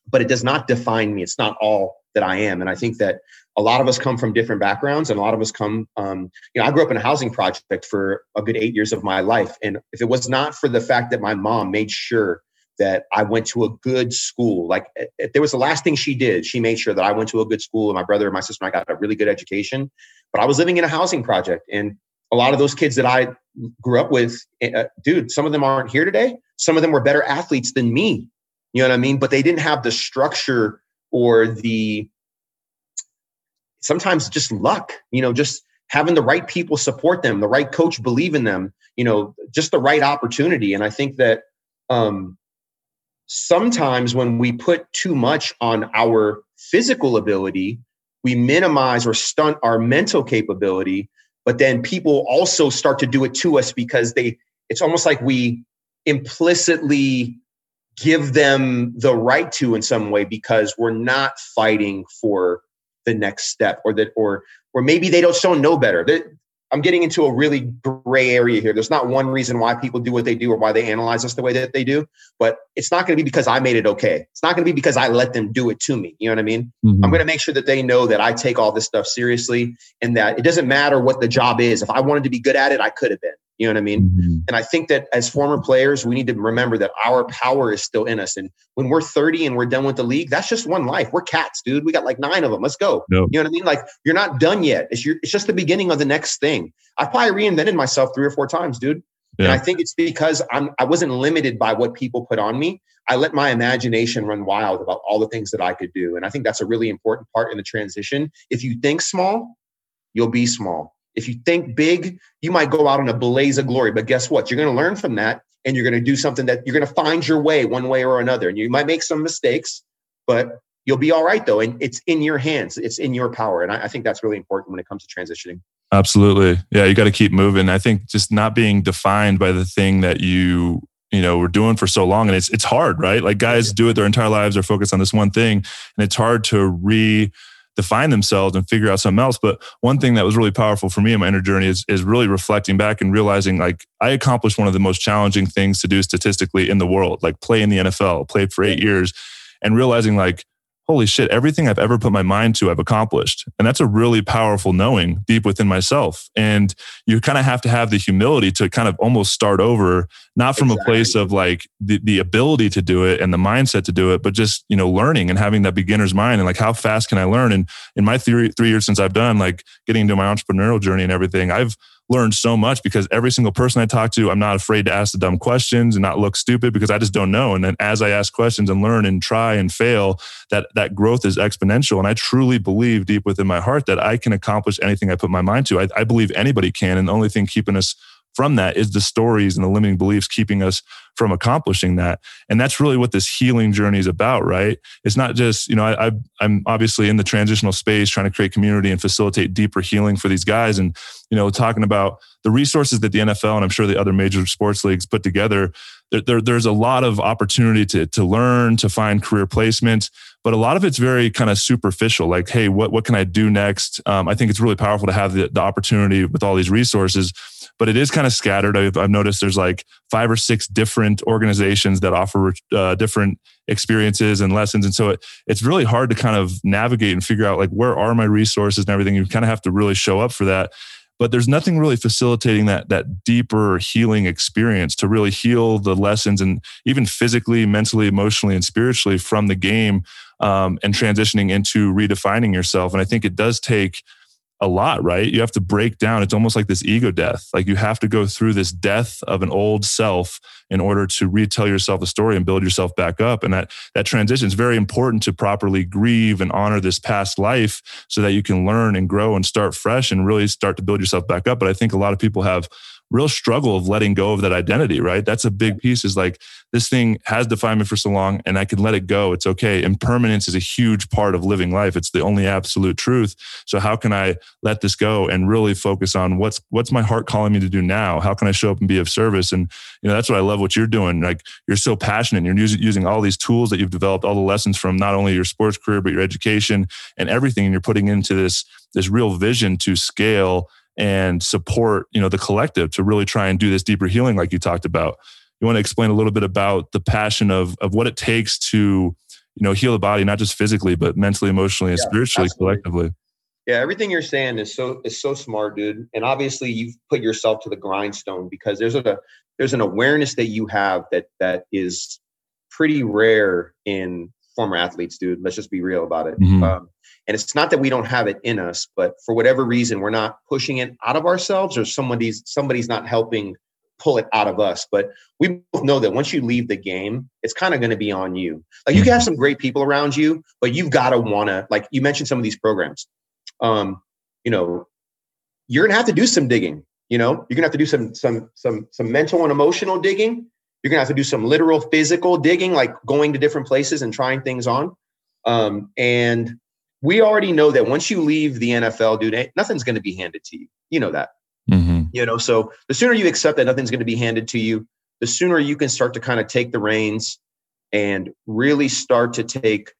but it does not define me. It's not all that I am. And I think that a lot of us come from different backgrounds and a lot of us come, um, you know, I grew up in a housing project for a good eight years of my life. And if it was not for the fact that my mom made sure that I went to a good school. Like if there was the last thing she did, she made sure that I went to a good school and my brother and my sister and I got a really good education. But I was living in a housing project and a lot of those kids that I grew up with, eh, uh, dude, some of them aren't here today. Some of them were better athletes than me. You know what I mean? But they didn't have the structure or the sometimes just luck, you know, just having the right people support them, the right coach believe in them, you know, just the right opportunity. And I think that um, sometimes when we put too much on our physical ability, we minimize or stunt our mental capability but then people also start to do it to us because they it's almost like we implicitly give them the right to in some way because we're not fighting for the next step or that or or maybe they don't don't know better I'm getting into a really gray area here. There's not one reason why people do what they do or why they analyze us the way that they do, but it's not going to be because I made it okay. It's not going to be because I let them do it to me. You know what I mean? Mm-hmm. I'm going to make sure that they know that I take all this stuff seriously and that it doesn't matter what the job is. If I wanted to be good at it, I could have been. You know what I mean? Mm-hmm. And I think that as former players, we need to remember that our power is still in us. And when we're 30 and we're done with the league, that's just one life. We're cats, dude. We got like nine of them. Let's go. You know what I mean? Like you're not done yet. It's your, it's just the beginning of the next thing. I probably reinvented myself three or four times, dude. Yeah. And I think it's because I'm I wasn't limited by what people put on me. I let my imagination run wild about all the things that I could do. And I think that's a really important part in the transition. If you think small, you'll be small. If you think big, you might go out in a blaze of glory. But guess what? You're going to learn from that and you're going to do something that you're going to find your way one way or another. And you might make some mistakes, but you'll be all right though. And it's in your hands, it's in your power. And I, I think that's really important when it comes to transitioning. Absolutely. Yeah, you got to keep moving. I think just not being defined by the thing that you you know we're doing for so long and it's it's hard right like guys do it their entire lives are focused on this one thing and it's hard to re define themselves and figure out something else. But one thing that was really powerful for me in my inner journey is, is really reflecting back and realizing like I accomplished one of the most challenging things to do statistically in the world, like play in the NFL, played for eight years, and realizing like holy shit, everything I've ever put my mind to, I've accomplished. And that's a really powerful knowing deep within myself. And you kind of have to have the humility to kind of almost start over, not from exactly. a place of like the, the ability to do it and the mindset to do it, but just, you know, learning and having that beginner's mind and like, how fast can I learn? And in my theory, three years since I've done like getting into my entrepreneurial journey and everything, I've learned so much because every single person I talk to, I'm not afraid to ask the dumb questions and not look stupid because I just don't know. And then as I ask questions and learn and try and fail, that that growth is exponential. And I truly believe deep within my heart that I can accomplish anything I put my mind to. I, I believe anybody can. And the only thing keeping us from that is the stories and the limiting beliefs keeping us from accomplishing that. And that's really what this healing journey is about, right? It's not just, you know, I, I'm obviously in the transitional space trying to create community and facilitate deeper healing for these guys. And, you know, talking about the resources that the NFL and I'm sure the other major sports leagues put together, there, there, there's a lot of opportunity to, to learn, to find career placement, but a lot of it's very kind of superficial. Like, hey, what, what can I do next? Um, I think it's really powerful to have the, the opportunity with all these resources but it is kind of scattered. I've, I've noticed there's like five or six different organizations that offer uh, different experiences and lessons. And so it, it's really hard to kind of navigate and figure out like where are my resources and everything. You kind of have to really show up for that but there's nothing really facilitating that that deeper healing experience to really heal the lessons and even physically mentally emotionally and spiritually from the game um, and transitioning into redefining yourself and i think it does take a lot, right? You have to break down. It's almost like this ego death. Like you have to go through this death of an old self in order to retell yourself a story and build yourself back up. And that that transition is very important to properly grieve and honor this past life so that you can learn and grow and start fresh and really start to build yourself back up. But I think a lot of people have real struggle of letting go of that identity, right? That's a big piece is like this thing has defined me for so long and I can let it go. It's okay. Impermanence is a huge part of living life. It's the only absolute truth. So how can I let this go and really focus on what's what's my heart calling me to do now? How can I show up and be of service? And you know, that's what I love what you're doing. Like you're so passionate. You're using, using all these tools that you've developed, all the lessons from not only your sports career, but your education and everything. And you're putting into this this real vision to scale and support you know the collective to really try and do this deeper healing like you talked about. You want to explain a little bit about the passion of of what it takes to you know heal the body not just physically but mentally emotionally and yeah, spiritually absolutely. collectively. Yeah everything you're saying is so is so smart dude. And obviously you've put yourself to the grindstone because there's a there's an awareness that you have that that is pretty rare in former athletes dude. Let's just be real about it. Mm-hmm. um, and it's not that we don't have it in us, but for whatever reason, we're not pushing it out of ourselves or somebody's somebody's not helping pull it out of us. But we both know that once you leave the game, it's kind of going to be on you. Like you can have some great people around you, but you've got to want to, like you mentioned some of these programs. Um, you know, you're gonna have to do some digging. You know, you're gonna have to do some some some some mental and emotional digging. You're gonna have to do some literal physical digging, like going to different places and trying things on. Um, and we already know that once you leave the NFL, dude, nothing's going to be handed to you. You know that. Mm-hmm. You know, so the sooner you accept that nothing's going to be handed to you, the sooner you can start to kind of take the reins and really start to take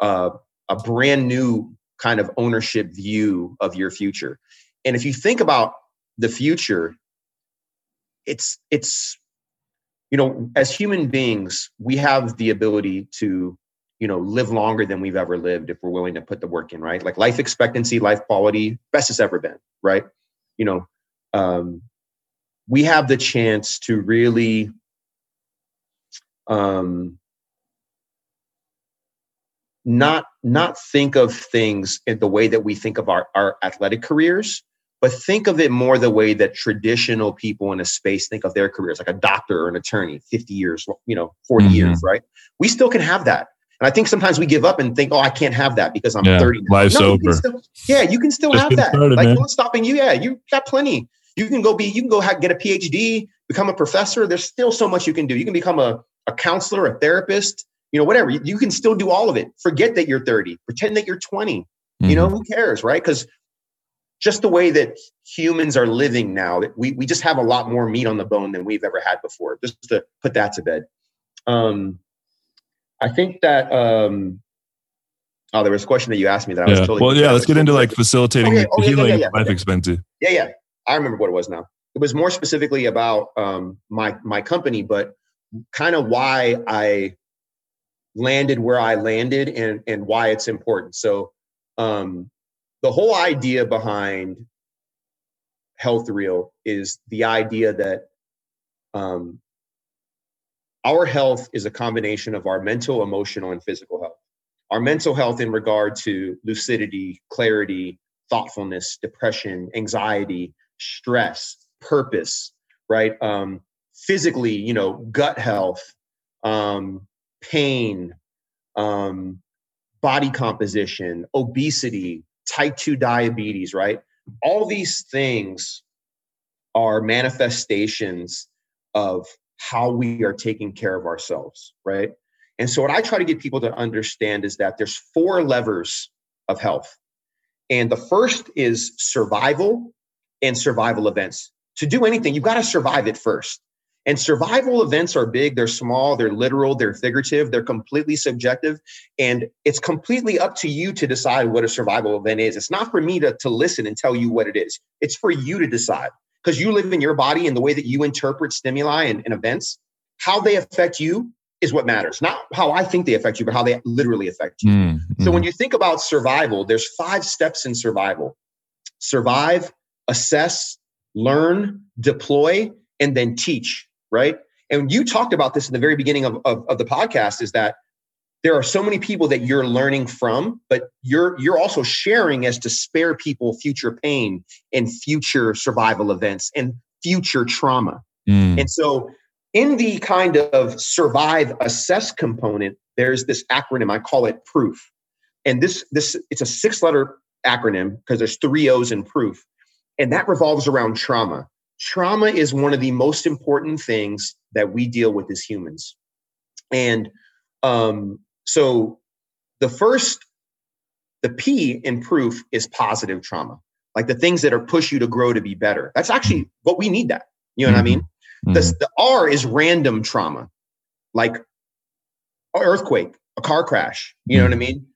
uh, a brand new kind of ownership view of your future. And if you think about the future, it's it's you know, as human beings, we have the ability to you know live longer than we've ever lived if we're willing to put the work in right? Like life expectancy life quality best it's ever been right? You know um, we have the chance to really um, not not think of things in the way that we think of our, our athletic careers but think of it more the way that traditional people in a space think of their careers like a doctor or an attorney 50 years you know 40 mm-hmm. years right? We still can have that and I think sometimes we give up and think, oh, I can't have that because I'm yeah, 30. Now. Life's no, over. Still, yeah, you can still Just have that. Started, like, no one's stopping you. Yeah, you got plenty. You can go be, you can go get a PhD, become a professor. There's still so much you can do. You can become a, a counselor, a therapist, you know, whatever. You, you can still do all of it. Forget that you're 30. Pretend that you're 20. Mm-hmm. You know, mm-hmm. who cares, right? Because just the way that humans are living now, we, we just have a lot more meat on the bone than we've ever had before. Just to put that to bed. Um, I think that um, Oh, there was a question that you asked me that I was yeah. totally. Well, yeah, let's get into like facilitating oh, yeah, healing yeah, yeah, life expensive. Yeah, yeah. I remember what it was now. It was more specifically about um, my my company, but kind of why I landed where I landed and and why it's important. So um, the whole idea behind Health Reel is the idea that um, our health is a combination of our mental, emotional, and physical health our mental health in regard to lucidity, clarity, thoughtfulness, depression, anxiety, stress, purpose, right? Um, physically, you know, gut health, um, pain, um, body composition, obesity, type 2 diabetes, right? All these things are manifestations of how we are taking care of ourselves, right? And so what I try to get people to understand is that there's four levers of health. And the first is survival and survival events. To do anything, you've got to survive it first. And survival events are big, they're small, they're literal, they're figurative, they're completely subjective. And it's completely up to you to decide what a survival event is. It's not for me to, to listen and tell you what it is, it's for you to decide because you live in your body and the way that you interpret stimuli and, and events, how they affect you is what matters. Not how I think they affect you, but how they literally affect you. Mm-hmm. So when you think about survival, there's five steps in survival survive, assess, learn, deploy, and then teach, right? And you talked about this in the very beginning of, of, of the podcast is that there are so many people that you're learning from but you're you're also sharing as to spare people future pain and future survival events and future trauma. Mm. and so in the kind of survive assess component there's this acronym i call it proof. And this this it's a six letter acronym because there's three o's in proof. And that revolves around trauma. Trauma is one of the most important things that we deal with as humans. And um, so the first, the P in proof is positive trauma, like the things that are push you to grow to be better. That's actually what we need that. You know what I mean? Mm-hmm. The, the R is random trauma, like earthquake, a car crash. You know what I mm-hmm. mean?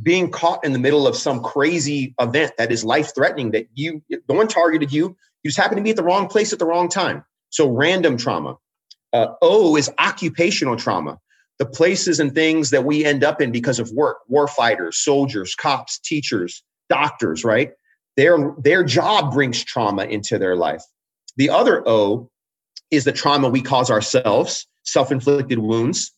Being caught in the middle of some crazy event that is life threatening that you, no one targeted you. You just happen to be at the wrong place at the wrong time. So random trauma. Uh, o is occupational trauma the places and things that we end up in because of work war fighters soldiers cops teachers doctors right? Their their job brings trauma into their life. The other o is the trauma we cause ourselves self-inflicted wounds.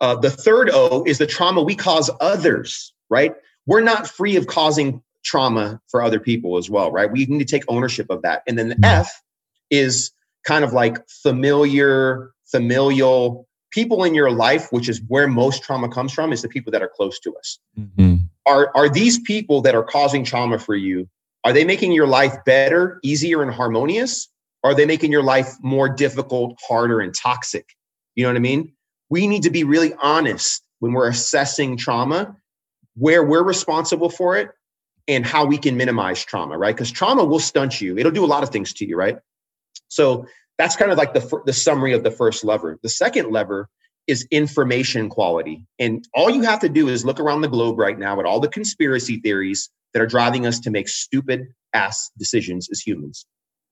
Uh, the third o is the trauma we cause others right? We're not free of causing trauma for other people as well right? We need to take ownership of that. And then the f is kind of like familiar familial people in your life, which is where most trauma comes from, is the people that are close to us. Mm-hmm. Are are these people that are causing trauma for you? Are they making your life better, easier, and harmonious? Or are they making your life more difficult, harder, and toxic? You know what I mean? We need to be really honest when we're assessing trauma, where we're responsible for it, and how we can minimize trauma, right? Because trauma will stunt you. It'll do a lot of things to you, right? So that's kind of like the, the summary of the first lever. The second lever is information quality. And all you have to do is look around the globe right now at all the conspiracy theories that are driving us to make stupid ass decisions as humans.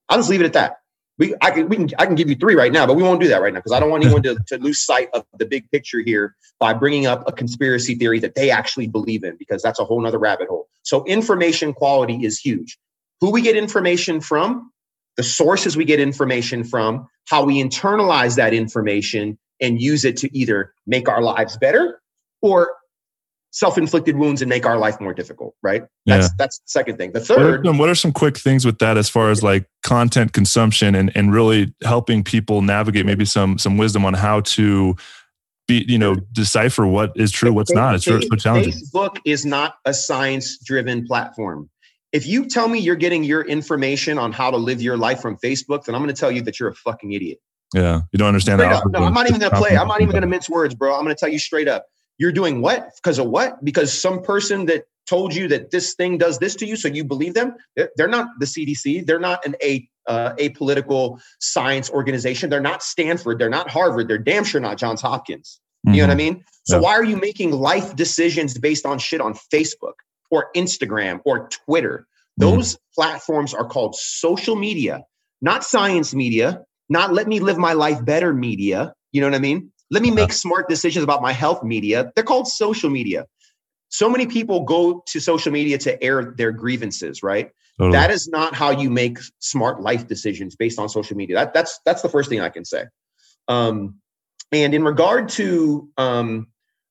I'll just leave it at that. We, I can, we can, I can give you three right now, but we won't do that right now because I don't want anyone to, to lose sight of the big picture here by bringing up a conspiracy theory that they actually believe in because that's a whole nother rabbit hole. So information quality is huge. Who we get information from the sources we get information from, how we internalize that information and use it to either make our lives better or self-inflicted wounds and make our life more difficult right? That's yeah. that's the second thing. The third what are, some, what are, some, quick things with that as far as like content consumption and and really helping people navigate maybe some some wisdom on how to be you know decipher what is true what's not? It's so challenging. Facebook is not a science driven platform if you tell me you're getting your information on how to live your life from Facebook, then I'm going to tell you that you're a fucking idiot. Yeah, you don't understand that. No, I'm not even going to play. I'm not even going to mince words, bro. I'm going to tell you straight up. You're doing what? Because of what? Because some person that told you that this thing does this to you, so you believe them. They're not the CDC. They're not an a uh, apolitical science organization. They're not Stanford. They're not Harvard. They're damn sure not Johns Hopkins. You know what I mm-hmm. mean? So yeah. why are you making life decisions based on shit on Facebook? Or Instagram or Twitter. Those mm. platforms are called social media, not science media, not let me live my life better media. You know what I mean? Let me make smart decisions about my health media. They're called social media. So many people go to social media to air their grievances, right? Totally. That is not how you make smart life decisions based on social media. That, that's that's the first thing I can say. Um, and in regard to um,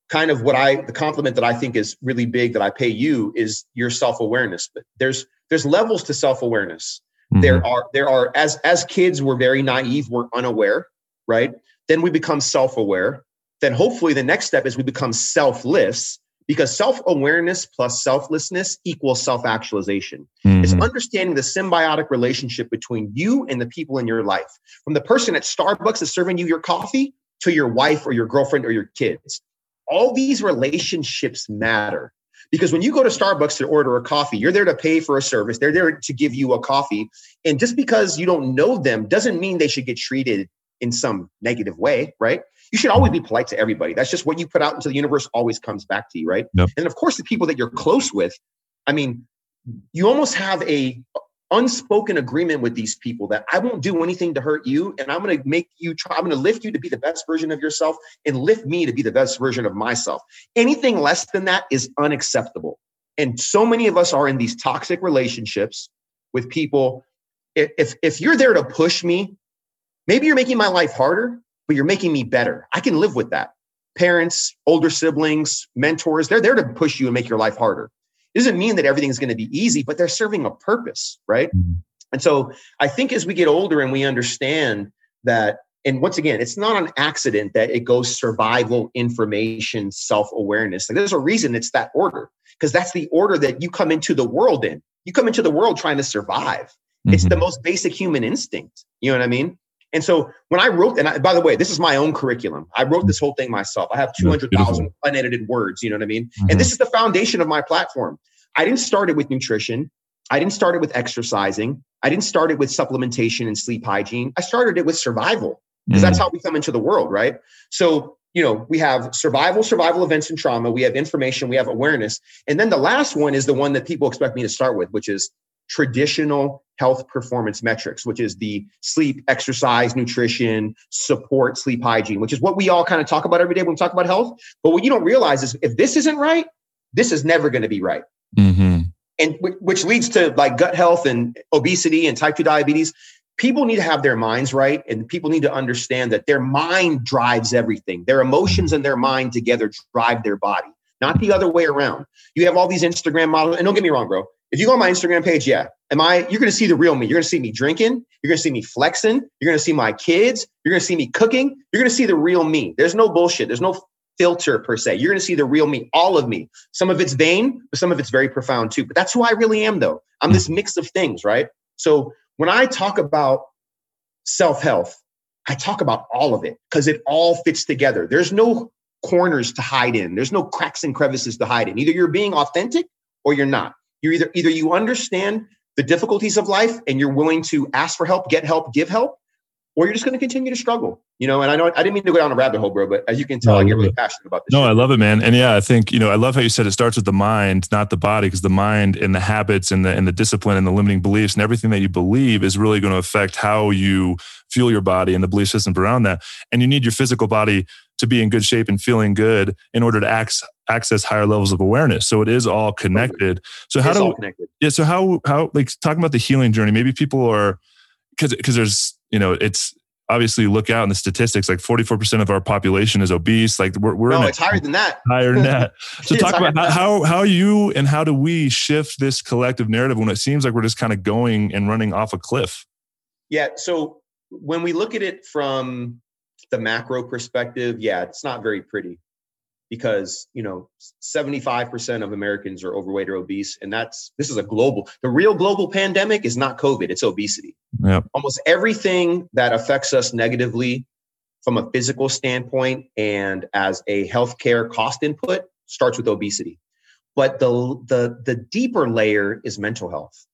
kind of what I the compliment that I think is really big that I pay you is your self-awareness. But there's there's levels to self-awareness. Mm-hmm. There are there are as as kids we're very naive, we're unaware, right? Then we become self-aware. Then hopefully the next step is we become selfless because self-awareness plus selflessness equals self-actualization. Mm-hmm. It's understanding the symbiotic relationship between you and the people in your life. From the person at Starbucks that's serving you your coffee to your wife or your girlfriend or your kids. All these relationships matter. Because when you go to Starbucks to order a coffee, you're there to pay for a service. They're there to give you a coffee. And just because you don't know them doesn't mean they should get treated in some negative way, right? You should always be polite to everybody. That's just what you put out into the universe always comes back to you, right? Yep. And of course, the people that you're close with, I mean, you almost have a unspoken agreement with these people that I won't do anything to hurt you and I'm going to make you try I'm going to lift you to be the best version of yourself and lift me to be the best version of myself. Anything less than that is unacceptable. And so many of us are in these toxic relationships with people if if you're there to push me, maybe you're making my life harder, but you're making me better. I can live with that. Parents, older siblings, mentors, they're there to push you and make your life harder. It doesn't mean that everything's going to be easy, but they're serving a purpose, right? Mm-hmm. And so I think as we get older and we understand that, and once again, it's not an accident that it goes survival, information, self awareness. Like there's a reason it's that order, because that's the order that you come into the world in. You come into the world trying to survive. Mm-hmm. It's the most basic human instinct. You know what I mean? And so when I wrote, and I, by the way, this is my own curriculum. I wrote this whole thing myself. I have 200,000 unedited words, you know what I mean? Mm-hmm. And this is the foundation of my platform. I didn't start it with nutrition. I didn't start it with exercising. I didn't start it with supplementation and sleep hygiene. I started it with survival because mm-hmm. that's how we come into the world, right? So, you know, we have survival, survival events and trauma. We have information, we have awareness. And then the last one is the one that people expect me to start with, which is traditional health performance metrics, which is the sleep, exercise, nutrition, support, sleep hygiene, which is what we all kind of talk about every day when we talk about health. But what you don't realize is if this isn't right, this is never going to be right. Mm-hmm. And w- which leads to like gut health and obesity and type 2 diabetes. People need to have their minds right, and people need to understand that their mind drives everything. Their emotions and their mind together drive their body, not the other way around. You have all these Instagram models, and don't get me wrong, bro if you go on my Instagram page, yeah, am I? You're going to see the real me. You're going to see me drinking. You're going to see me flexing. You're going to see my kids. You're going to see me cooking. You're going to see the real me. There's no bullshit. There's no filter per se. You're going to see the real me, all of me. Some of it's vain, but some of it's very profound too. But that's who I really am, though. I'm this mix of things, right? So when I talk about self health, I talk about all of it because it all fits together. There's no corners to hide in. There's no cracks and crevices to hide in. Either you're being authentic or you're not. You're either either you understand the difficulties of life and you're willing to ask for help, get help, give help, or you're just going to continue to struggle. You know, and I know I didn't mean to go down a rabbit hole, bro, but as you can tell, no, I get really it. passionate about this. No, shit. I love it, man. And yeah, I think you know, I love how you said it starts with the mind, not the body, because the mind and the habits and the and the discipline and the limiting beliefs and everything that you believe is really going to affect how you fuel your body and the belief system around that. And you need your physical body to be in good shape and feeling good in order to access access higher levels of awareness. So it is all connected. So how do yeah? So how how like talking about the healing journey? Maybe people are because because there's you know it's obviously look out in the statistics like 44% of our population is obese like we're, we're no it's higher than that higher than that so talk about how, how how you and how do we shift this collective narrative when it seems like we're just kind of going and running off a cliff yeah so when we look at it from the macro perspective yeah it's not very pretty because you know 75% of americans are overweight or obese and that's this is a global the real global pandemic is not covid it's obesity. Yep. almost everything that affects us negatively from a physical standpoint and as a healthcare cost input starts with obesity. But the the the deeper layer is mental health.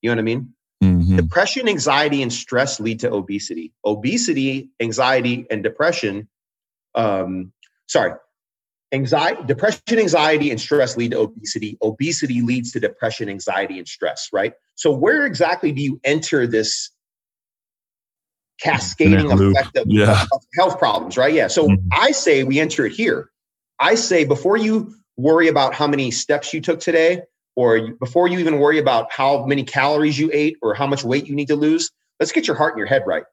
You know what i mean mm-hmm. depression anxiety and stress lead to obesity obesity anxiety and depression um sorry anxiety, depression, anxiety, and stress lead to obesity. Obesity leads to depression, anxiety, and stress, right? So, where exactly do you enter this cascading effect of, yeah. of, health problems, right? Yeah. So, mm-hmm. I say we enter it here. I say before you worry about how many steps you took today, or before you even worry about how many calories you ate or how much weight you need to lose, let's get your heart and your head right.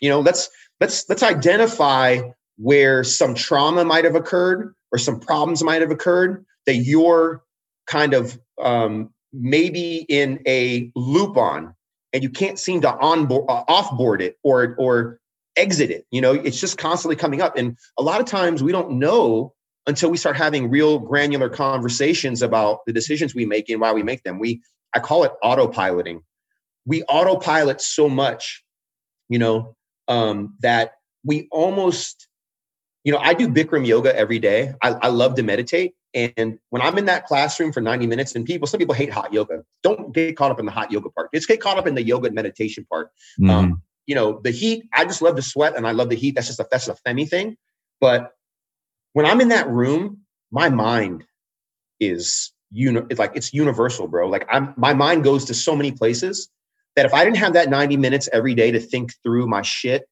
You know, let's let's let's identify where some trauma might have occurred or some problems might have occurred that you're kind of um, maybe in a loop on and you can't seem to onboard uh, offboard it or or exit it you know it's just constantly coming up and a lot of times we don't know until we start having real granular conversations about the decisions we make and why we make them we i call it autopiloting we autopilot so much you know um, that we almost you know i do bikram yoga every day I, I love to meditate and when I'm in that classroom for 90 minutes, and people, some people hate hot yoga. Don't get caught up in the hot yoga part. Just get caught up in the yoga and meditation part. Mm-hmm. Um, you know, the heat, I just love to sweat and I love the heat. That's just a that's a femi thing. But when I'm in that room, my mind is you know, it's like it's universal, bro. Like I'm my mind goes to so many places that if I didn't have that 90 minutes every day to think through my shit,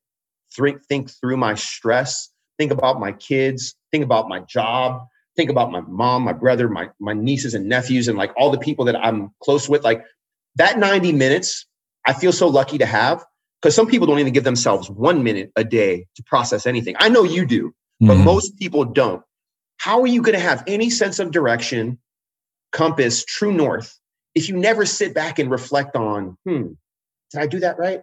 think think through my stress, think about my kids, think about my job, think about my mom, my brother, my my nieces and nephews, and like all the people that I'm close with. Like that 90 minutes, I feel so lucky to have because some people don't even give themselves one minute a day to process anything. I know you do, but mm-hmm. most people don't. How are you going to have any sense of direction, compass, true north, if you never sit back and reflect on, hmm, did I do that right?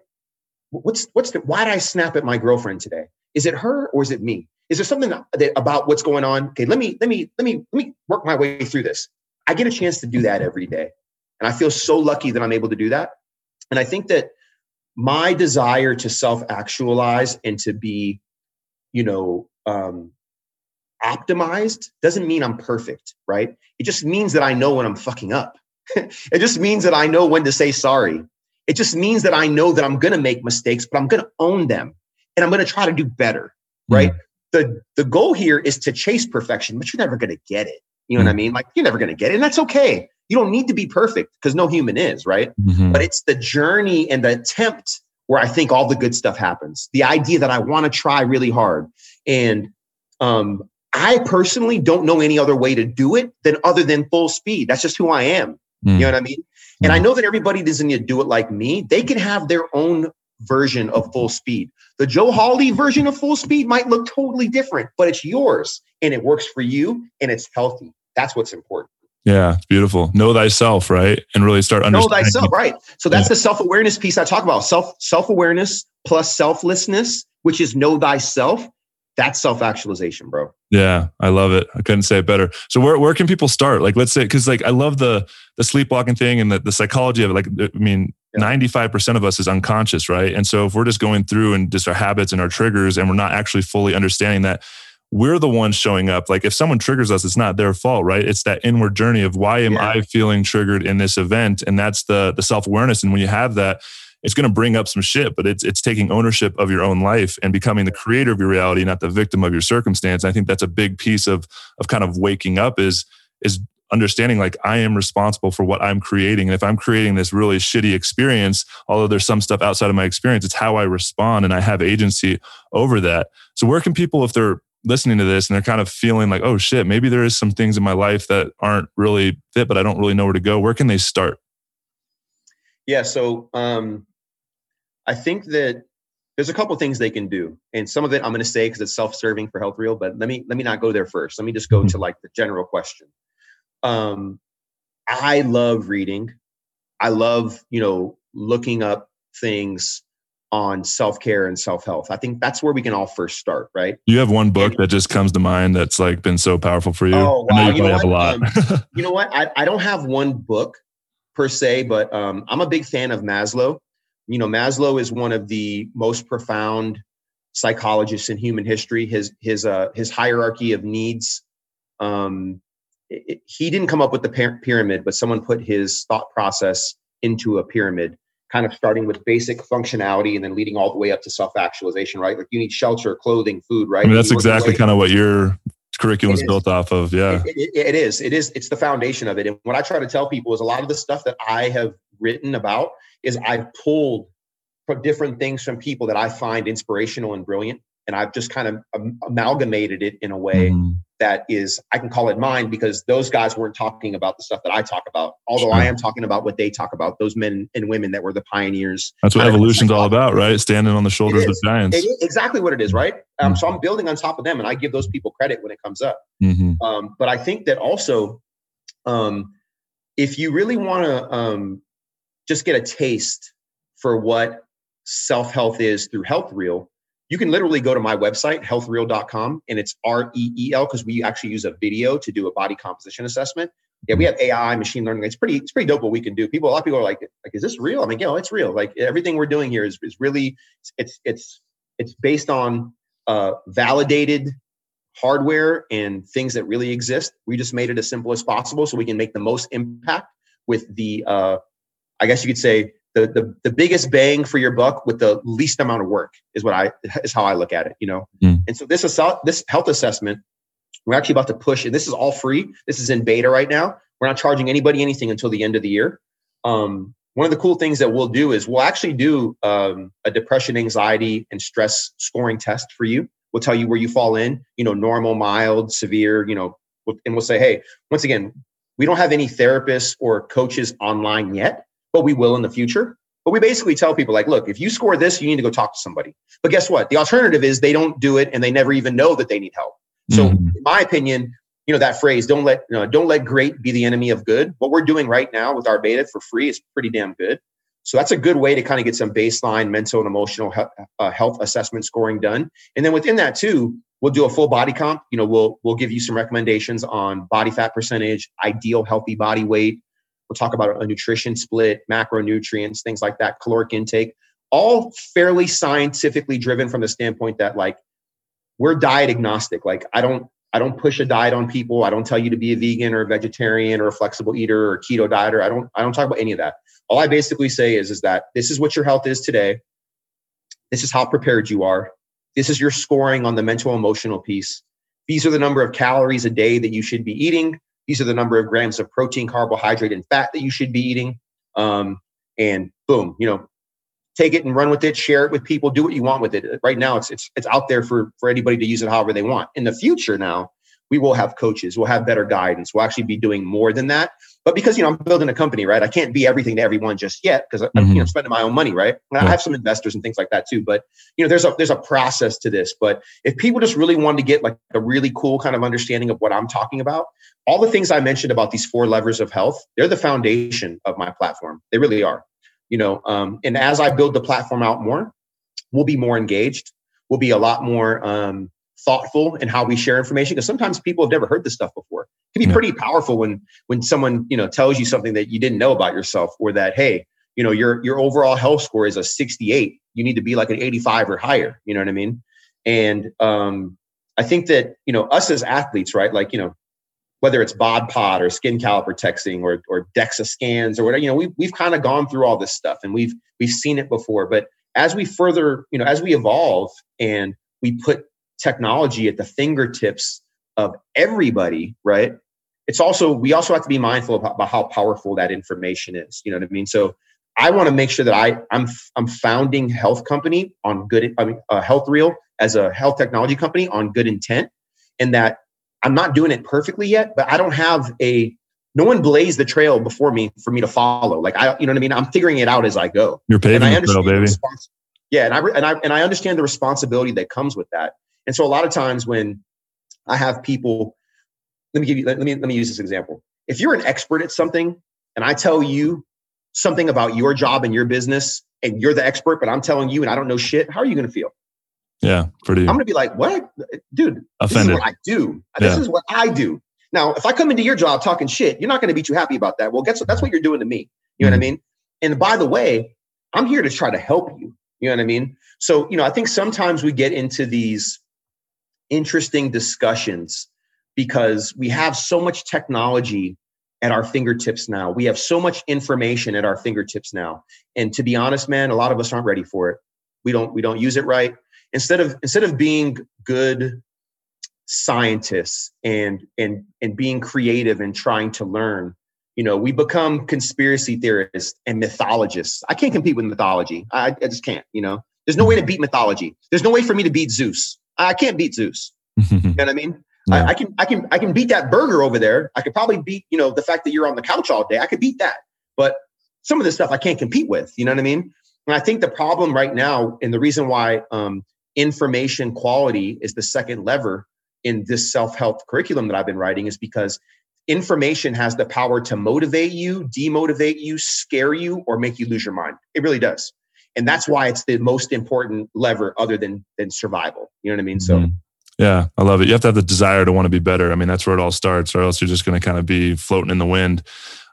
What's what's the why did I snap at my girlfriend today? Is it her or is it me? Is there something that, about what's going on? Okay, let me let me let me let me work my way through this. I get a chance to do that every day, and I feel so lucky that I'm able to do that. And I think that my desire to self actualize and to be, you know, um, optimized doesn't mean I'm perfect, right? It just means that I know when I'm fucking up. it just means that I know when to say sorry. It just means that I know that I'm going to make mistakes, but I'm going to own them and I'm going to try to do better, right? Mm the the goal here is to chase perfection, but you're never going to get it. You know mm-hmm. what I mm. mean? Like you're never going to get it, and that's okay. You don't need to be perfect because no human is, right? Mm-hmm. But it's the journey and the attempt where I think all the good stuff happens. The idea that I want to try really hard, and um, I personally don't know any other way to do it than other than full speed. That's just who I am. Mm-hmm. You know what I mean? And I mm. know that everybody doesn't need to do it like me. They can have their own version of full speed. The Joe Hawley version of full speed might look totally different, but it's yours and it works for you and it's healthy. That's what's important. Yeah, it's beautiful. Know thyself, right? And really start understanding. Know thyself, right? So that's yeah. the self-awareness piece I talk about. Self self-awareness plus selflessness, which is know thyself. That's self-actualization, bro. Yeah, I love it. I couldn't say it better. So where, where can people start? Like, let's say, because like I love the the sleepwalking thing and the, the psychology of it. Like, I mean, 95% of us is unconscious, right? And so if we're just going through and just our habits and our triggers and we're not actually fully understanding that we're the ones showing up. Like if someone triggers us, it's not their fault, right? It's that inward journey of why am yeah. I feeling triggered in this event? And that's the the self-awareness. And when you have that, it's going to bring up some shit, but it's it's taking ownership of your own life and becoming the creator of your reality, not the victim of your circumstance. I think that's a big piece of of kind of waking up is is understanding like I am responsible for what I'm creating. And if I'm creating this really shitty experience, although there's some stuff outside of my experience, it's how I respond and I have agency over that. So where can people, if they're listening to this and they're kind of feeling like, oh shit, maybe there is some things in my life that aren't really fit, but I don't really know where to go. Where can they start? Yeah. So um I think that there's a couple things they can do and some of it i'm going to say because it's self-serving for Health Reel but let me let me not go there first let me just go mm-hmm. to like the general question um, I love reading. I love, you know, looking up things on self care and self health. I think that's where we can all first start, right? You have one book and, that just comes to mind that's like been so powerful for you. Oh, wow. I know you, you know have a lot. um, you know what? I, I don't have one book per se, but um, I'm a big fan of Maslow. You know, Maslow is one of the most profound psychologists in human history. His his uh, his hierarchy of needs um, it, he didn't come up with the pyramid, but someone put his thought process into a pyramid, kind of starting with basic functionality and then leading all the way up to self actualization, right? Like you need shelter, clothing, food, right? I mean, that's exactly kind of what your curriculum is built off of. Yeah. It, it, it is. It is. It's the foundation of it. And what I try to tell people is a lot of the stuff that I have written about is I've pulled from different things from people that I find inspirational and brilliant. And I've just kind of amalgamated it in a way mm that is I can call it mine because those guys weren't talking about the stuff that I talk about. Although sure. I am talking about what they talk about, those men and women that were the pioneers. That's what evolution's all about, right? Standing on the shoulders of giants. exactly what it is, right? Um, mm-hmm. So I'm building on top of them, and I give those people credit when it comes up. Mm-hmm. Um, but I think that also, um, if you really want to um, just get a taste for what self health is through Health Reel, you can literally go to my website, healthreel.com, and it's R E E L because we actually use a video to do a body composition assessment. Yeah, we have AI, machine learning. It's pretty, it's pretty dope what we can do. People, a lot of people are like, like, is this real? I mean, yeah, it's real. Like everything we're doing here is, is really, it's, it's, it's based on uh, validated hardware and things that really exist. We just made it as simple as possible so we can make the most impact with the, uh, I guess you could say, the, the the biggest bang for your buck with the least amount of work is what I is how I look at it. You know, mm. and so this is this health assessment. We're actually about to push and This is all free. This is in beta right now. We're not charging anybody anything until the end of the year. Um, one of the cool things that we'll do is we'll actually do um, a depression, anxiety, and stress scoring test for you. We'll tell you where you fall in, you know, normal, mild, severe, you know, and we'll say, hey, once again, we don't have any therapists or coaches online yet, but we will in the future. But we basically tell people, like, look, if you score this, you need to go talk to somebody. But guess what? The alternative is they don't do it and they never even know that they need help. So, mm-hmm. in my opinion, you know that phrase don't let you know, don't let great be the enemy of good what we're doing right now with our beta for free is pretty damn good so that's a good way to kind of get some baseline mental and emotional health, uh, health assessment scoring done and then within that too we'll do a full body comp you know we'll we'll give you some recommendations on body fat percentage ideal healthy body weight we'll talk about a nutrition split macronutrients things like that caloric intake all fairly scientifically driven from the standpoint that like we're diet agnostic like i don't I don't push a diet on people. I don't tell you to be a vegan or a vegetarian or a flexible eater or a keto dieter. I don't I don't talk about any of that. All I basically say is is that this is what your health is today. This is how prepared you are. This is your scoring on the mental emotional piece. These are the number of calories a day that you should be eating. These are the number of grams of protein, carbohydrate, and fat that you should be eating. Um, and boom, you know, take it and run with it, share it with people, do what you want with it. Right now, it's it's it's out there for for anybody to use it however they want. In the future, now we will have coaches, we'll have better guidance, we'll actually be doing more than that. But because you know I'm building a company, right? I can't be everything to everyone just yet because mm-hmm. I'm you know mm-hmm. spending my own money, right? Yeah. I have some investors and things like that too. But you know, there's a there's a process to this. But if people just really wanted to get like a really cool kind of understanding of what I'm talking about, all the things I mentioned about these four levers of health, they're the foundation of my platform. They really are you know um, and as i build the platform out more we'll be more engaged we'll be a lot more um, thoughtful in how we share information because sometimes people have never heard this stuff before can be yeah. pretty powerful when when someone you know tells you something that you didn't know about yourself or that hey you know your your overall health score is a 68 you need to be like an 85 or higher you know what i mean and um, i think that you know us as athletes right like you know whether it's bod pod or skin caliper texting or, or DEXA scans or whatever, you know, we've, we've kind of gone through all this stuff and we've, we've seen it before. But as we further, you know, as we evolve and we put technology at the fingertips of everybody, right? It's also, we also have to be mindful about, how powerful that information is. You know what I mean? So I want to make sure that I, I'm, I'm founding health company on good, I mean, a Health Reel as a health technology company on good intent and that I'm not doing it perfectly yet, but I don't have a no one blazed the trail before me for me to follow. Like I, you know what I mean? I'm figuring it out as I go. You're paving the trail, baby. The yeah, and I and I and I understand the responsibility that comes with that. And so a lot of times when I have people, let me give you let me let me use this example. If you're an expert at something, and I tell you something about your job and your business, and you're the expert, but I'm telling you and I don't know shit, how are you going to feel? Yeah, pretty. I'm gonna be like, what, dude? Offended. This is what I do. This yeah. is what I do. Now, if I come into your job talking shit, you're not going to be too happy about that. Well, guess what? That's what you're doing to me. You know mm-hmm. what I mm-hmm. mean? And by the way, I'm here to try to help you. You know what I mean? So, you know, I think sometimes we get into these interesting discussions because we have so much technology at our fingertips now. We have so much information at our fingertips now. And to be honest, man, a lot of us aren't ready for it. We don't we don't use it right. Instead of instead of being good scientists and and and being creative and trying to learn you know we become conspiracy theorists and mythologists. I can't compete with mythology. I, I just can't you know? There's no way to beat mythology. There's no way for me to beat zeus. I can't beat zeus. You know what i mean I, I, can i can i can beat that burger over there i could probably beat you know the fact that you're on the couch all day i could beat that but some of this stuff i can't compete with you know what i mean and i think the problem right now and the reason why um, information quality is the second lever in this self-help curriculum that I've been writing is because information has the power to motivate you, demotivate you, scare you, or make you lose your mind. It really does. and that's why it's the most important lever other than than survival. You know what I mean? So. Yeah, I love it. You have to have the desire to want to be better. I mean, that's where it all starts, or else you're just going to kind of be floating in the wind.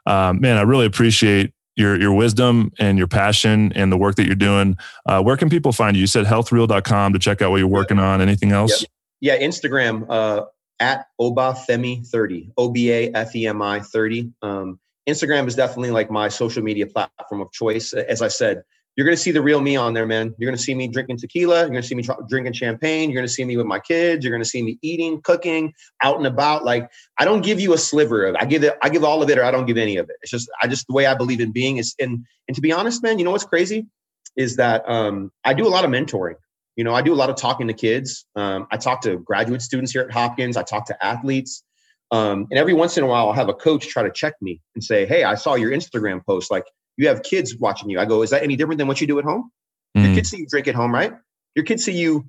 Um, man, I really appreciate your your wisdom and your passion and the work that you're doing. Uh, where can people find you? You said healthreel.com to check out what you're working on. Anything else? Yeah, yeah Instagram uh, at obafemi30, O B A F E M I 30. Um, Instagram is definitely like my social media platform of choice. As I said, you're going to see the real me on there, man. You're going to see me drinking tequila. You're going to see me drinking champagne. You're going to see me with my kids. You're going to see me eating, cooking, out and about. Like I don't give you a sliver of. It. I give it. I give all of it, or I don't give any of it. It's just I just the way I believe in being is. And and to be honest, man, you know what's crazy is that um, I do a lot of mentoring. You know, I do a lot of talking to kids. Um, I talk to graduate students here at Hopkins. I talk to athletes. Um, and every once in a while, I'll have a coach try to check me and say, "Hey, I saw your Instagram post. Like, you have kids watching you. I go, is that any different than what you do at home? Mm. Your kids see you drink at home, right? Your kids see you,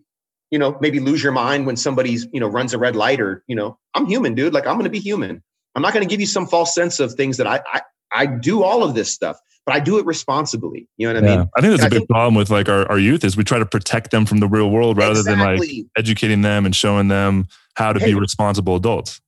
you know, maybe lose your mind when somebody's, you know, runs a red light or, you know, I'm human, dude. Like I'm going to be human. I'm not going to give you some false sense of things that I, I, I do all of this stuff, but I do it responsibly. You know what I mean? I think that's and a big think, problem with like our, our youth is we try to protect them from the real world rather exactly. than like educating them and showing them how to hey, be responsible adults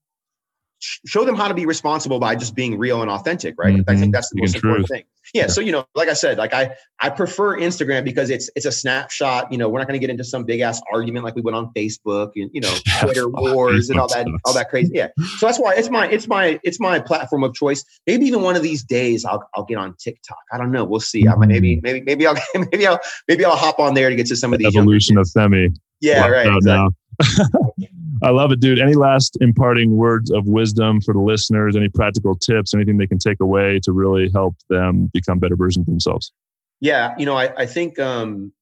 show them how to be responsible by just being real and authentic right? Mm-hmm. i think mm-hmm. that's the most important thing. Yeah, yeah, so you know like i said like i i prefer instagram because it's it's a snapshot. You know we're not going to get into some big ass argument like we went on facebook and you know twitter wars and all that all that crazy yeah. So that's why it's my it's my it's my platform of choice. Maybe even one of these days i'll i'll get on tiktok. I don't know. We'll see. I might maybe mm. maybe maybe i'll maybe i'll maybe i'll hop on there to get to some of these evolution of semi yeah right exactly. I love it, dude. Any last imparting words of wisdom for the listeners? Any practical tips? Anything they can take away to really help them become better versions of themselves? Yeah, you know, I, I think um,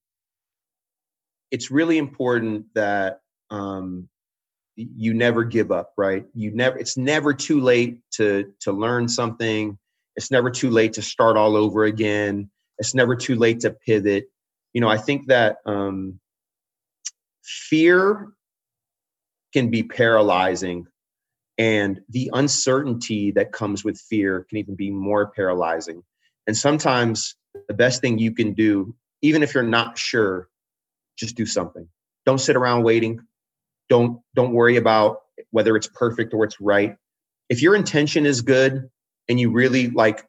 it's really important that um, you never give up. Right? You never. It's never too late to to learn something. It's never too late to start all over again. It's never too late to pivot. You know, I think that um, fear can be paralyzing. And the uncertainty that comes with fear can even be more paralyzing. And sometimes the best thing you can do, even if you're not sure, just do something. Don't sit around waiting. Don't don't worry about whether it's perfect or it's right. If your intention is good and you really like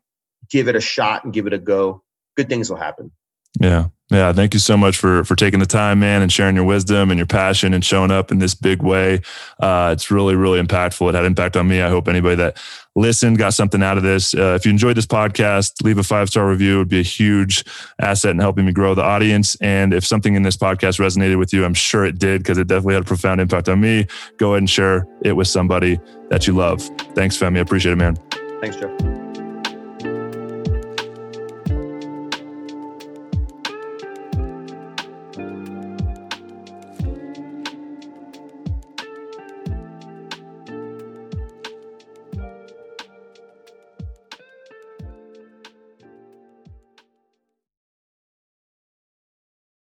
give it a shot and give it a go, good things will happen. Yeah. Yeah. Thank you so much for, for taking the time, man, and sharing your wisdom and your passion and showing up in this big way. Uh, it's really, really impactful. It had impact on me. I hope anybody that listened got something out of this. Uh, if you enjoyed this podcast, leave a five star review. It would be a huge asset in helping me grow the audience. And if something in this podcast resonated with you, I'm sure it did because it definitely had a profound impact on me. Go ahead and share it with somebody that you love. Thanks, Femi. I appreciate it, man. Thanks, Joe.